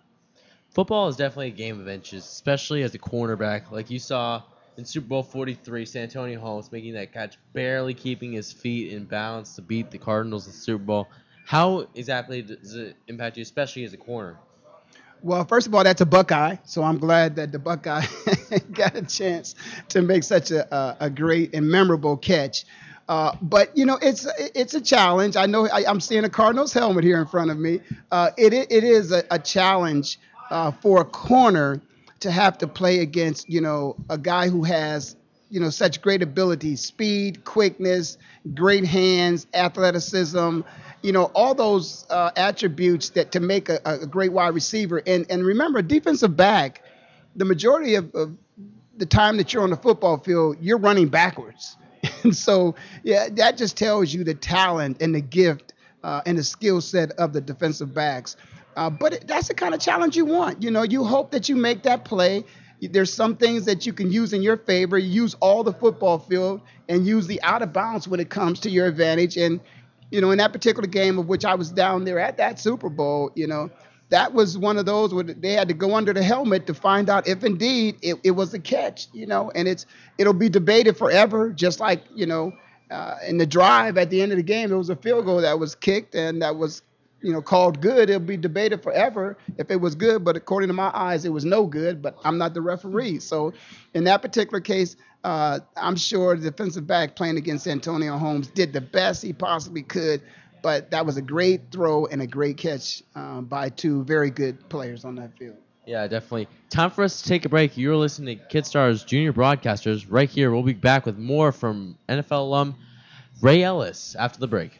football is definitely a game of inches, especially as a cornerback. Like you saw in Super Bowl 43, Santonio Holmes making that catch, barely keeping his feet in balance to beat the Cardinals in the Super Bowl. How exactly does it impact you, especially as a corner? Well, first of all, that's a Buckeye, so I'm glad that the Buckeye got a chance to make such a, a, a great and memorable catch. Uh, but you know, it's it's a challenge. I know I, am seeing a Cardinals helmet here in front of me. Uh, it it is a, a challenge uh, for a corner to have to play against, you know, a guy who has, you know, such great ability, speed, quickness, great hands, athleticism, you know, all those uh, attributes that to make a, a, great wide receiver. And and remember, defensive back, the majority of, of the time that you're on the football field, you're running backwards. And so, yeah, that just tells you the talent and the gift uh, and the skill set of the defensive backs. Uh, but it, that's the kind of challenge you want. You know, you hope that you make that play. There's some things that you can use in your favor. Use all the football field and use the out of bounds when it comes to your advantage. And, you know, in that particular game of which I was down there at that Super Bowl, you know, that was one of those where they had to go under the helmet to find out if indeed it, it was a catch, you know, and it's it'll be debated forever, just like, you know, uh, in the drive at the end of the game, there was a field goal that was kicked and that was you know, called good, it'll be debated forever if it was good. But according to my eyes, it was no good. But I'm not the referee, so in that particular case, uh, I'm sure the defensive back playing against Antonio Holmes did the best he possibly could. But that was a great throw and a great catch uh, by two very good players on that field. Yeah, definitely. Time for us to take a break. You're listening to KidStar's Junior Broadcasters right here. We'll be back with more from NFL alum Ray Ellis after the break.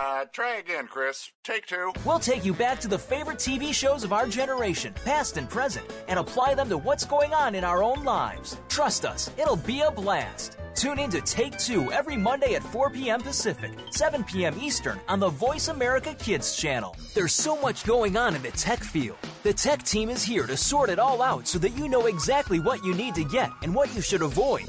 Uh, try again, Chris. Take two. We'll take you back to the favorite TV shows of our generation, past and present, and apply them to what's going on in our own lives. Trust us, it'll be a blast. Tune in to Take Two every Monday at 4 p.m. Pacific, 7 p.m. Eastern on the Voice America Kids channel. There's so much going on in the tech field. The tech team is here to sort it all out so that you know exactly what you need to get and what you should avoid.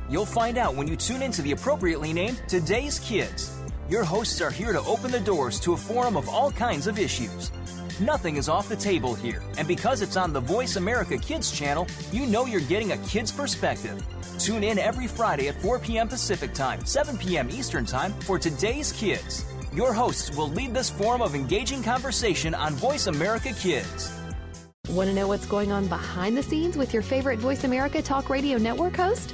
You'll find out when you tune into the appropriately named Today's Kids. Your hosts are here to open the doors to a forum of all kinds of issues. Nothing is off the table here, and because it's on the Voice America Kids channel, you know you're getting a kid's perspective. Tune in every Friday at 4 p.m. Pacific Time, 7 p.m. Eastern Time for Today's Kids. Your hosts will lead this forum of engaging conversation on Voice America Kids. Want to know what's going on behind the scenes with your favorite Voice America Talk Radio Network host?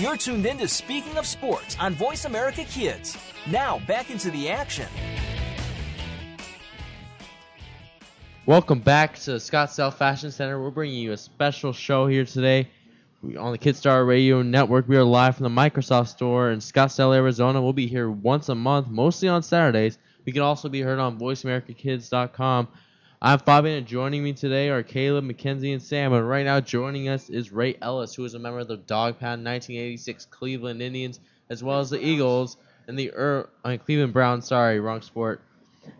You're tuned in to Speaking of Sports on Voice America Kids. Now, back into the action. Welcome back to Scottsdale Fashion Center. We're bringing you a special show here today on the Kidstar Radio Network. We are live from the Microsoft Store in Scottsdale, Arizona. We'll be here once a month, mostly on Saturdays. We can also be heard on VoiceAmericaKids.com. I'm Fabian, and joining me today are Caleb, Mackenzie, and Sam. And right now, joining us is Ray Ellis, who is a member of the Dog Pound 1986 Cleveland Indians, as well as the Eagles and the uh, Cleveland Browns. Sorry, wrong sport.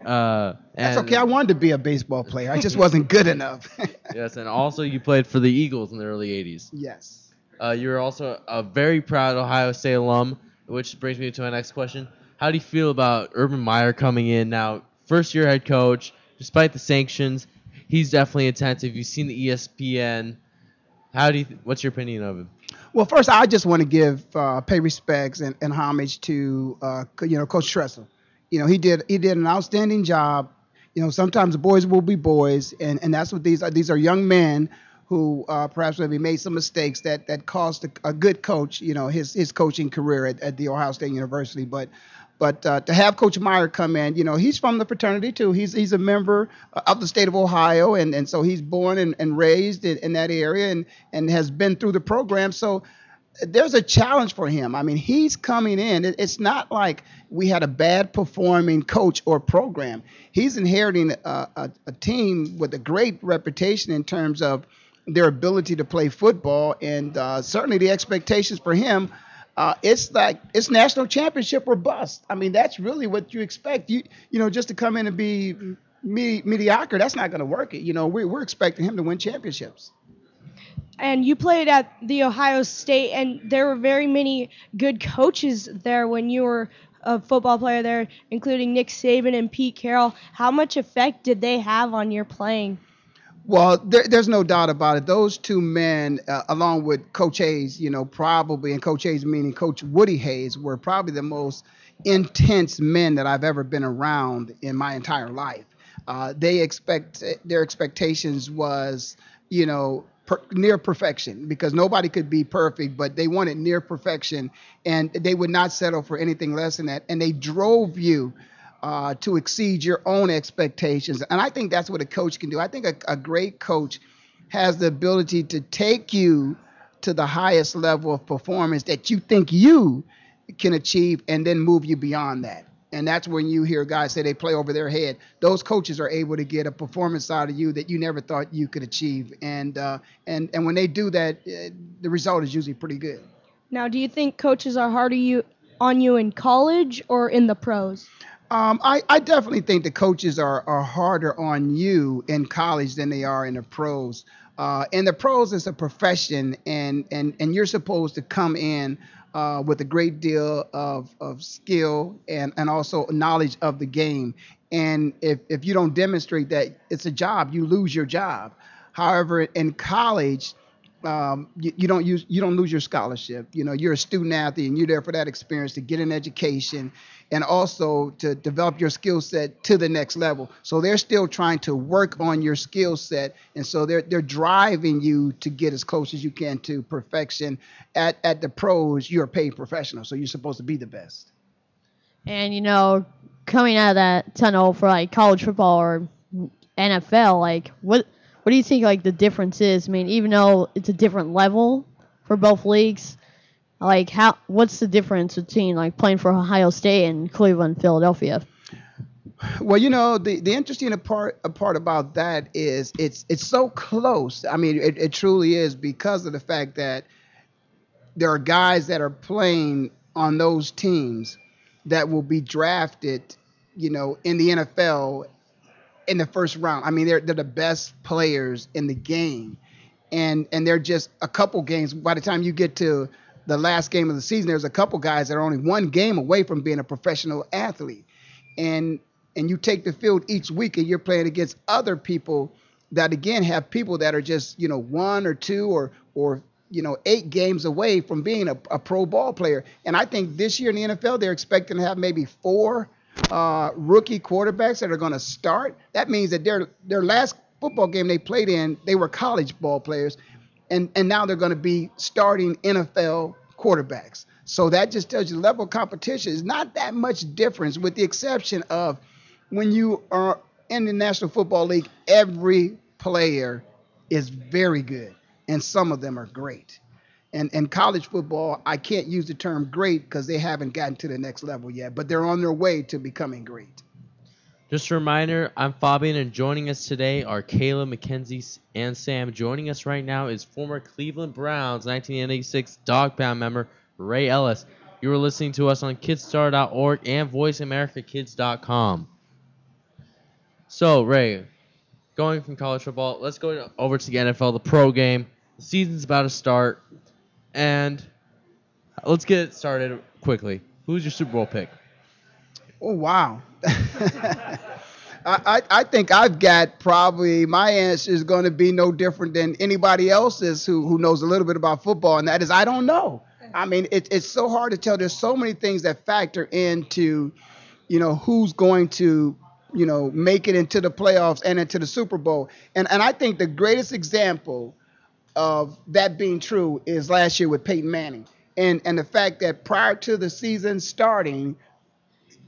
Uh, That's okay. I wanted to be a baseball player. I just wasn't good enough. yes, and also you played for the Eagles in the early 80s. yes. Uh, you're also a very proud Ohio State alum, which brings me to my next question. How do you feel about Urban Meyer coming in now, first year head coach, despite the sanctions? He's definitely attentive. You've seen the ESPN. How do you? Th- what's your opinion of him? Well, first, I just want to give uh, pay respects and, and homage to uh, you know Coach Tressel. You know, he did he did an outstanding job. You know, sometimes boys will be boys, and, and that's what these are. These are young men who uh, perhaps maybe made some mistakes that that cost a, a good coach, you know, his his coaching career at, at the Ohio State University. But but uh, to have Coach Meyer come in, you know, he's from the fraternity too. He's he's a member of the state of Ohio, and, and so he's born and, and raised in, in that area, and and has been through the program. So there's a challenge for him. I mean, he's coming in. It's not like we had a bad performing coach or program. He's inheriting a, a, a team with a great reputation in terms of their ability to play football, and uh, certainly the expectations for him. Uh, it's like it's national championship or bust. I mean, that's really what you expect. You you know, just to come in and be me- mediocre, that's not going to work. It. You know, we, we're expecting him to win championships. and you played at the Ohio State, and there were very many good coaches there when you were a football player there, including Nick Saban and Pete Carroll. How much effect did they have on your playing? Well, there, there's no doubt about it. Those two men, uh, along with Coach Hayes, you know, probably, and Coach Hayes meaning Coach Woody Hayes, were probably the most intense men that I've ever been around in my entire life. Uh, they expect their expectations was, you know, per, near perfection because nobody could be perfect, but they wanted near perfection, and they would not settle for anything less than that. And they drove you uh, to exceed your own expectations. And I think that's what a coach can do. I think a, a great coach has the ability to take you to the highest level of performance that you think you can achieve and then move you beyond that. And that's when you hear guys say they play over their head. Those coaches are able to get a performance out of you that you never thought you could achieve. And uh, and and when they do that, uh, the result is usually pretty good. Now, do you think coaches are harder you on you in college or in the pros? Um, I, I definitely think the coaches are, are harder on you in college than they are in the pros. Uh, in the pros, it's a profession, and, and, and you're supposed to come in uh, with a great deal of, of skill and, and also knowledge of the game. And if, if you don't demonstrate that it's a job, you lose your job. However, in college, um, you, you, don't use you don't lose your scholarship. You know, you're a student athlete and you're there for that experience to get an education and also to develop your skill set to the next level. So they're still trying to work on your skill set, and so they're they're driving you to get as close as you can to perfection. At at the pros, you're a paid professional, so you're supposed to be the best. And you know, coming out of that tunnel for like college football or NFL, like what what do you think like the difference is? I mean, even though it's a different level for both leagues, like how what's the difference between like playing for Ohio State and Cleveland, Philadelphia? Well, you know, the, the interesting part part about that is it's it's so close. I mean, it, it truly is because of the fact that there are guys that are playing on those teams that will be drafted, you know, in the NFL in the first round. I mean, they're they're the best players in the game, and and they're just a couple games. By the time you get to the last game of the season, there's a couple guys that are only one game away from being a professional athlete, and and you take the field each week and you're playing against other people that again have people that are just you know one or two or or you know eight games away from being a, a pro ball player. And I think this year in the NFL they're expecting to have maybe four uh, rookie quarterbacks that are going to start. That means that their their last football game they played in, they were college ball players, and and now they're going to be starting NFL quarterbacks. So that just tells you the level of competition is not that much difference, with the exception of when you are in the National Football League, every player is very good, and some of them are great. And in college football, I can't use the term great because they haven't gotten to the next level yet, but they're on their way to becoming great. Just a reminder, I'm Fabian, and joining us today are Caleb, McKenzie, and Sam. Joining us right now is former Cleveland Browns 1986 Dog Pound member Ray Ellis. You are listening to us on Kidstar.org and VoiceAmericaKids.com. So, Ray, going from college football, let's go over to the NFL, the pro game. The season's about to start, and let's get started quickly. Who's your Super Bowl pick? Oh wow. I, I think I've got probably my answer is going to be no different than anybody else's who, who knows a little bit about football, and that is I don't know. I mean, it, it's so hard to tell. There's so many things that factor into, you know, who's going to, you know, make it into the playoffs and into the Super Bowl. And and I think the greatest example of that being true is last year with Peyton Manning, and and the fact that prior to the season starting,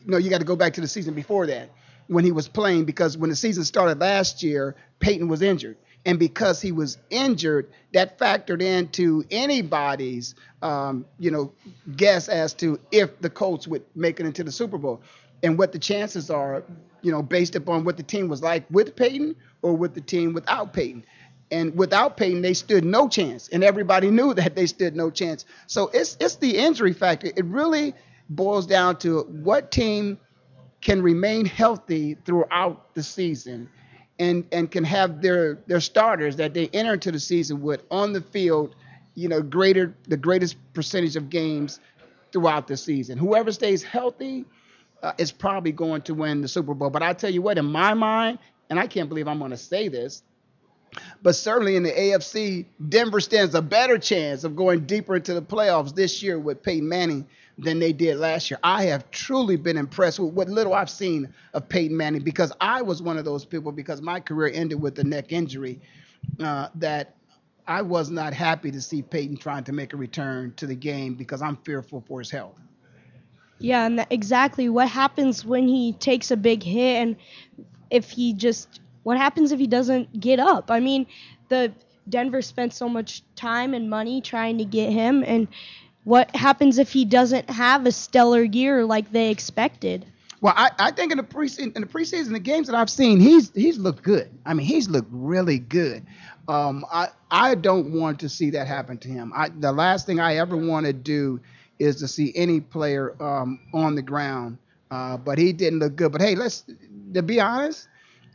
no, you got to go back to the season before that when he was playing because when the season started last year, Peyton was injured. And because he was injured, that factored into anybody's, um, you know, guess as to if the Colts would make it into the Super Bowl and what the chances are, you know, based upon what the team was like with Peyton or with the team without Peyton. And without Peyton, they stood no chance, and everybody knew that they stood no chance. So it's it's the injury factor. It really boils down to what team can remain healthy throughout the season and and can have their their starters that they enter into the season with on the field, you know, greater the greatest percentage of games throughout the season. Whoever stays healthy uh, is probably going to win the Super Bowl. But I tell you what, in my mind, and I can't believe I'm going to say this, But certainly in the AFC, Denver stands a better chance of going deeper into the playoffs this year with Peyton Manning than they did last year. I have truly been impressed with what little I've seen of Peyton Manning because I was one of those people because my career ended with a neck injury uh, that I was not happy to see Peyton trying to make a return to the game because I'm fearful for his health. Yeah, and exactly what happens when he takes a big hit and if he just what happens if he doesn't get up? I mean, the Denver spent so much time and money trying to get him and what happens if he doesn't have a stellar year like they expected? Well, I, I think in the preseason, in the preseason, the games that I've seen, he's he's looked good. I mean, he's looked really good. Um, I I don't want to see that happen to him. I, the last thing I ever want to do is to see any player um, on the ground. Uh, but he didn't look good. But hey, let's to be honest,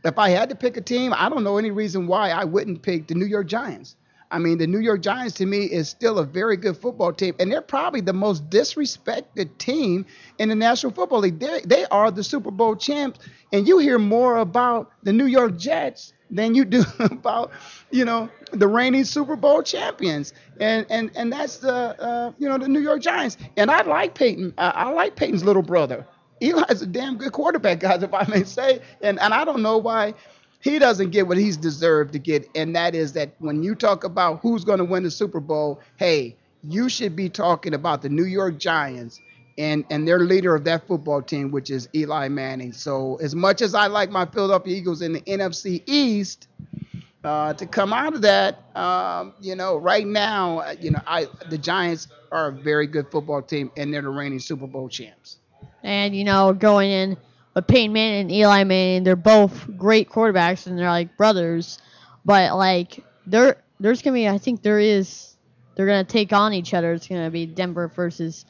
if I had to pick a team, I don't know any reason why I wouldn't pick the New York Giants. I mean, the New York Giants to me is still a very good football team, and they're probably the most disrespected team in the National Football League. They, they are the Super Bowl champs, and you hear more about the New York Jets than you do about, you know, the reigning Super Bowl champions, and and and that's the uh, you know the New York Giants. And I like Peyton. I, I like Peyton's little brother. Eli's a damn good quarterback, guys, if I may say. And and I don't know why he doesn't get what he's deserved to get, and that is that when you talk about who's going to win the Super Bowl, hey, you should be talking about the New York Giants and and their leader of that football team, which is Eli Manning. So as much as I like my Philadelphia Eagles in the NFC East, uh, to come out of that, um, you know, right now, uh, you know, I the Giants are a very good football team, and they're the reigning Super Bowl champs. And you know, going in with Peyton Manning and Eli Manning, they're both great quarterbacks and they're like brothers. But like there there's gonna be I think there is they're gonna take on each other. It's gonna be Denver versus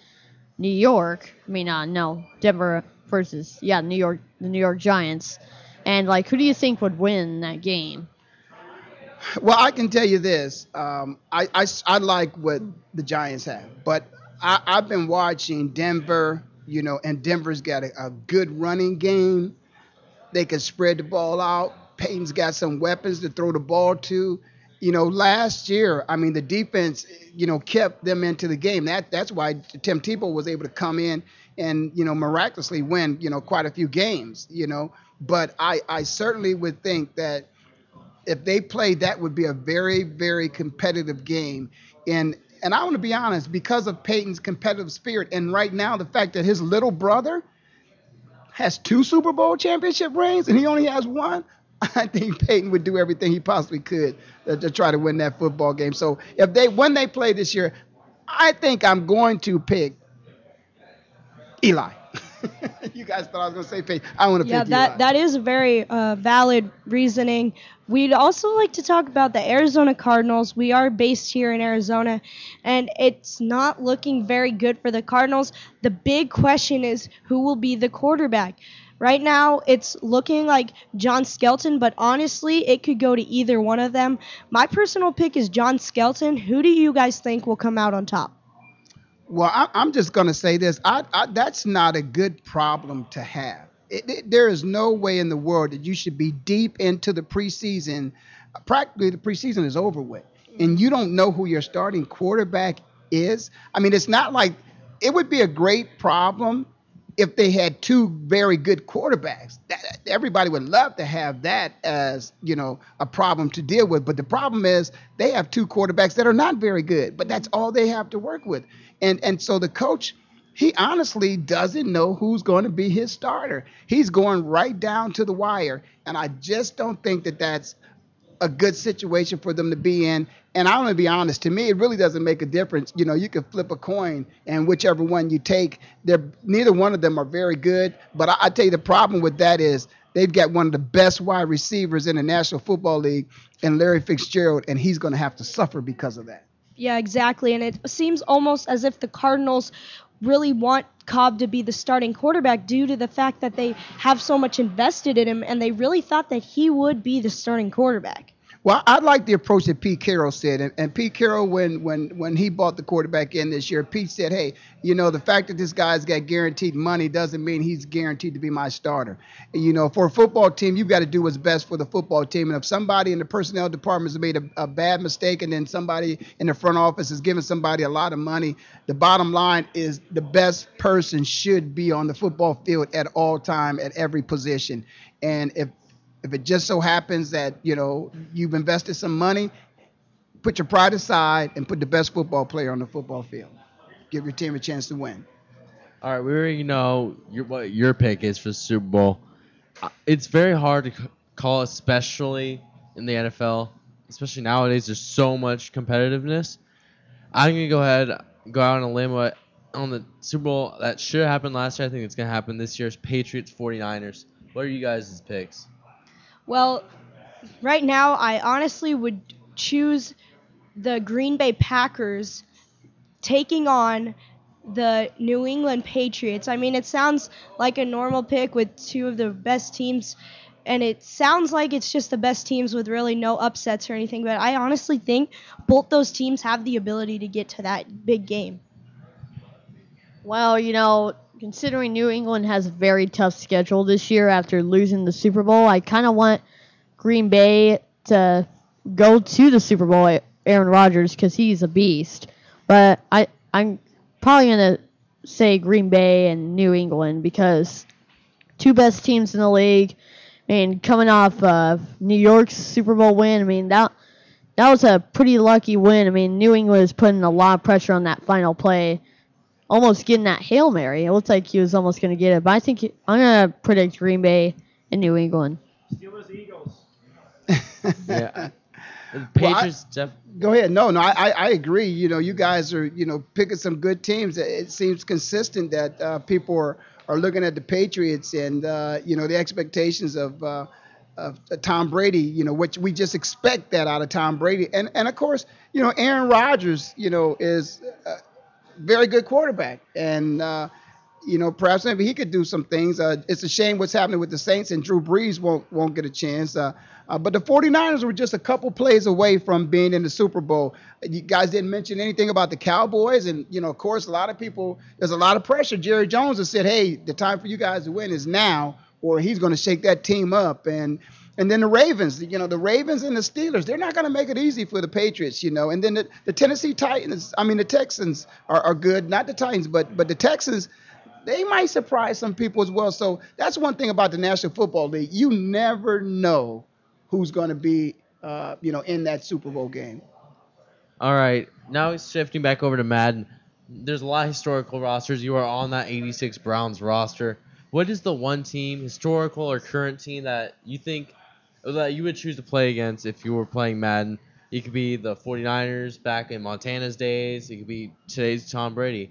New York. I mean uh no, Denver versus yeah, New York the New York Giants. And like who do you think would win that game? Well, I can tell you this. Um, I, I, I like what the Giants have, but I, I've been watching Denver you know, and Denver's got a, a good running game. They can spread the ball out. Peyton's got some weapons to throw the ball to. You know, last year, I mean, the defense, you know, kept them into the game. That that's why Tim Tebow was able to come in and you know miraculously win, you know, quite a few games. You know, but I I certainly would think that if they played, that would be a very very competitive game. And and I want to be honest, because of Peyton's competitive spirit, and right now the fact that his little brother has two Super Bowl championship rings and he only has one, I think Peyton would do everything he possibly could to, to try to win that football game. So if they when they play this year, I think I'm going to pick Eli. you guys thought I was going to say Peyton. I want to yeah, pick that Eli. that is a very uh, valid reasoning. We'd also like to talk about the Arizona Cardinals. We are based here in Arizona, and it's not looking very good for the Cardinals. The big question is who will be the quarterback. Right now, it's looking like John Skelton, but honestly, it could go to either one of them. My personal pick is John Skelton. Who do you guys think will come out on top? Well, I, I'm just going to say this. I, I, that's not a good problem to have. It, it, there is no way in the world that you should be deep into the preseason. Practically, the preseason is over with, and you don't know who your starting quarterback is. I mean, it's not like it would be a great problem if they had two very good quarterbacks. That, everybody would love to have that as you know a problem to deal with. But the problem is they have two quarterbacks that are not very good. But that's all they have to work with. And and so the coach, he honestly doesn't know who's going to be his starter. He's going right down to the wire, and I just don't think that that's a good situation for them to be in. And I'm gonna be honest, to me, it really doesn't make a difference. You know, you can flip a coin, and whichever one you take, they're neither one of them are very good. But I, I tell you, the problem with that is they've got one of the best wide receivers in the National Football League, and Larry Fitzgerald, and he's gonna have to suffer because of that. Yeah, exactly. And it seems almost as if the Cardinals really want Kolb to be the starting quarterback due to the fact that they have so much invested in him and they really thought that he would be the starting quarterback. Well, I like the approach that Pete Carroll said, and, and Pete Carroll, when when when he bought the quarterback in this year, Pete said, "Hey, you know, the fact that this guy's got guaranteed money doesn't mean he's guaranteed to be my starter. And, You know, for a football team, you've got to do what's best for the football team. And if somebody in the personnel department has made a, a bad mistake, and then somebody in the front office is giving somebody a lot of money, the bottom line is the best person should be on the football field at all time at every position. And if if it just so happens that you know you've invested some money, put your pride aside and put the best football player on the football field. Give your team a chance to win. All right, we already know your, what your pick is for the Super Bowl. Uh, It's very hard to call, especially in the NFL. Especially nowadays, there's so much competitiveness. I'm gonna go ahead, go out on a limb on the Super Bowl that should have happened last year. I think it's gonna happen this year's Patriots 49ers. What are you guys' picks? Well, right now, I honestly would choose the Green Bay Packers taking on the New England Patriots. I mean, it sounds like a normal pick with two of the best teams, and it sounds like it's just the best teams with really no upsets or anything, but I honestly think both those teams have the ability to get to that big game. Well, you know, considering New England has a very tough schedule this year after losing the Super Bowl, I kind of want Green Bay to go to the Super Bowl, Aaron Rodgers, because he's a beast. But I, I'm probably gonna say Green Bay and New England because two best teams in the league. I mean, coming off uh, New York's Super Bowl win, I mean that that was a pretty lucky win. I mean, New England was putting a lot of pressure on that final play almost getting that Hail Mary. It looked like he was almost going to get it. But I think he- I'm going to predict Green Bay and New England. Steelers Eagles. yeah, the Well, I- Patriots. def- Go ahead. No, no, I, I, I agree. You know, you guys are, you know, picking some good teams. It seems consistent that uh, people are, are looking at the Patriots and, uh, you know, the expectations of, uh, of Tom Brady, you know, which we just expect that out of Tom Brady. And, and of course, you know, Aaron Rodgers, you know, is a very good quarterback. And, uh, you know, perhaps maybe he could do some things. Uh, it's a shame what's happening with the Saints and Drew Brees won't won't get a chance. Uh, uh, but the 49ers were just a couple plays away from being in the Super Bowl. You guys didn't mention anything about the Cowboys, and you know, of course, a lot of people. There's a lot of pressure. Jerry Jones has said, "Hey, the time for you guys to win is now, or he's going to shake that team up." And and then the Ravens, you know, the Ravens and the Steelers, they're not going to make it easy for the Patriots, you know. And then the, the Tennessee Titans, I mean, the Texans are, are good, not the Titans, but but the Texans they might surprise some people as well. So that's one thing about the National Football League. You never know who's going to be, uh, you know, in that Super Bowl game. All right, now shifting back over to Madden. There's a lot of historical rosters. You are on that 86 Browns roster. What is the one team, historical or current team, that you think that you would choose to play against if you were playing Madden? It could be the 49ers back in Montana's days. It could be today's Tom Brady.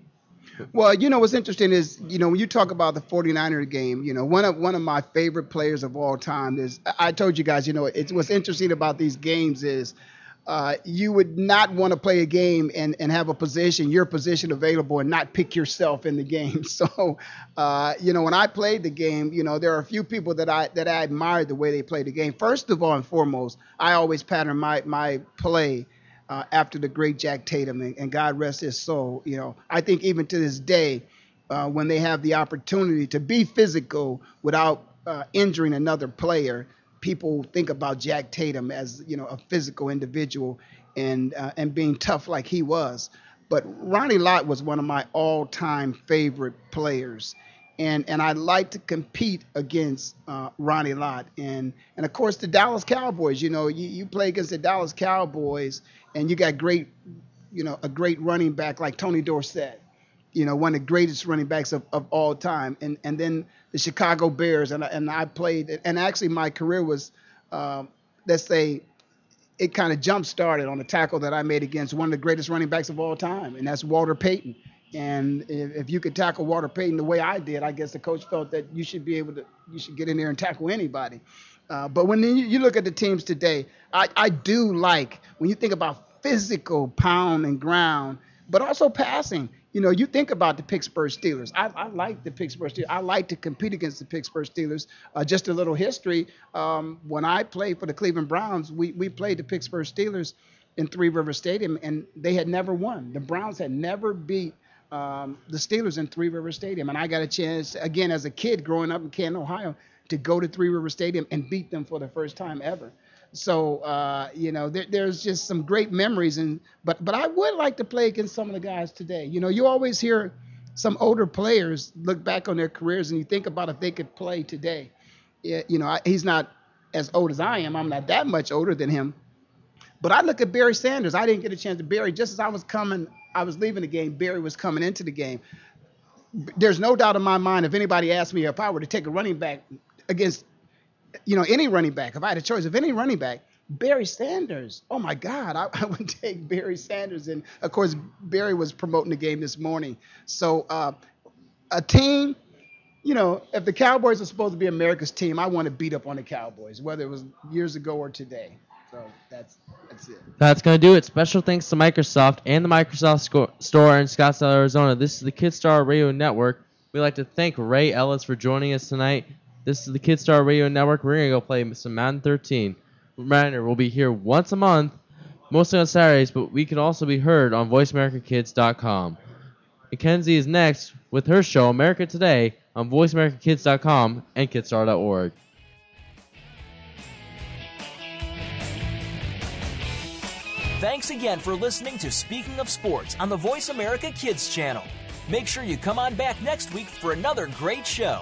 Well, you know what's interesting is, you know, when you talk about the 49er game, you know, one of one of my favorite players of all time is I told you guys, you know, it's what's interesting about these games is uh, you would not want to play a game and, and have a position, your position available, and not pick yourself in the game. So, uh, you know, when I played the game, you know, there are a few people that I that I admired the way they played the game. First of all and foremost, I always pattern my my play uh, after the great Jack Tatum, and, and God rest his soul. You know, I think even to this day, uh, when they have the opportunity to be physical without uh, injuring another player, people think about Jack Tatum as you know a physical individual and uh, and being tough like he was. But Ronnie Lott was one of my all-time favorite players. And, and I like to compete against uh, Ronnie Lott and and of course the Dallas Cowboys. You know, you, you play against the Dallas Cowboys and you got great, you know, a great running back like Tony Dorsett you know, one of the greatest running backs of, of all time. And and then the Chicago Bears, and I- and I played, and actually my career was, um, let's say, it kind of jump started on a tackle that I made against one of the greatest running backs of all time, and that's Walter Payton. And if, if you could tackle Walter Payton the way I did, I guess the coach felt that you should be able to, you should get in there and tackle anybody. Uh, but when you, you look at the teams today, I, I do like when you think about physical pound and ground, but also passing. You know, you think about the Pittsburgh Steelers. I, I like the Pittsburgh Steelers. I like to compete against the Pittsburgh Steelers. Uh, just a little history. Um, when I played for the Cleveland Browns, we, we played the Pittsburgh Steelers in Three River Stadium, and they had never won. The Browns had never beat um, the Steelers in Three River Stadium, and I got a chance again as a kid growing up in Canton, Ohio, to go to Three River Stadium and beat them for the first time ever. So uh, you know, there, there's just some great memories, and but but I would like to play against some of the guys today. You know, you always hear some older players look back on their careers, and you think about if they could play today. You know, he's not as old as I am. I'm not that much older than him. But I look at Barry Sanders. I didn't get a chance to Barry just as I was coming. I was leaving the game. Barry was coming into the game. There's no doubt in my mind if anybody asked me if I were to take a running back against you know, any running back, if I had a choice of any running back, Barry Sanders. Oh my God, I, I, would take Barry Sanders. And of course, Barry was promoting the game this morning. So uh, a team, you know, if the Cowboys are supposed to be America's team, I want to beat up on the Cowboys, whether it was years ago or today. So that's that's it. That's gonna do it. Special thanks to Microsoft and the Microsoft store in Scottsdale, Arizona. This is the Kidstar Radio Network. We'd like to thank Ray Ellis for joining us tonight. This is the Kidstar Radio Network. We're to go play some Madden 13. Reminder, we'll be here once a month, mostly on Saturdays, but we can also be heard on VoiceAmericaKids.com. Mackenzie is next with her show, America Today, on VoiceAmericaKids.com and Kidstar.org. Thanks again for listening to Speaking of Sports on the Voice America Kids channel. Make sure you come on back next week for another great show.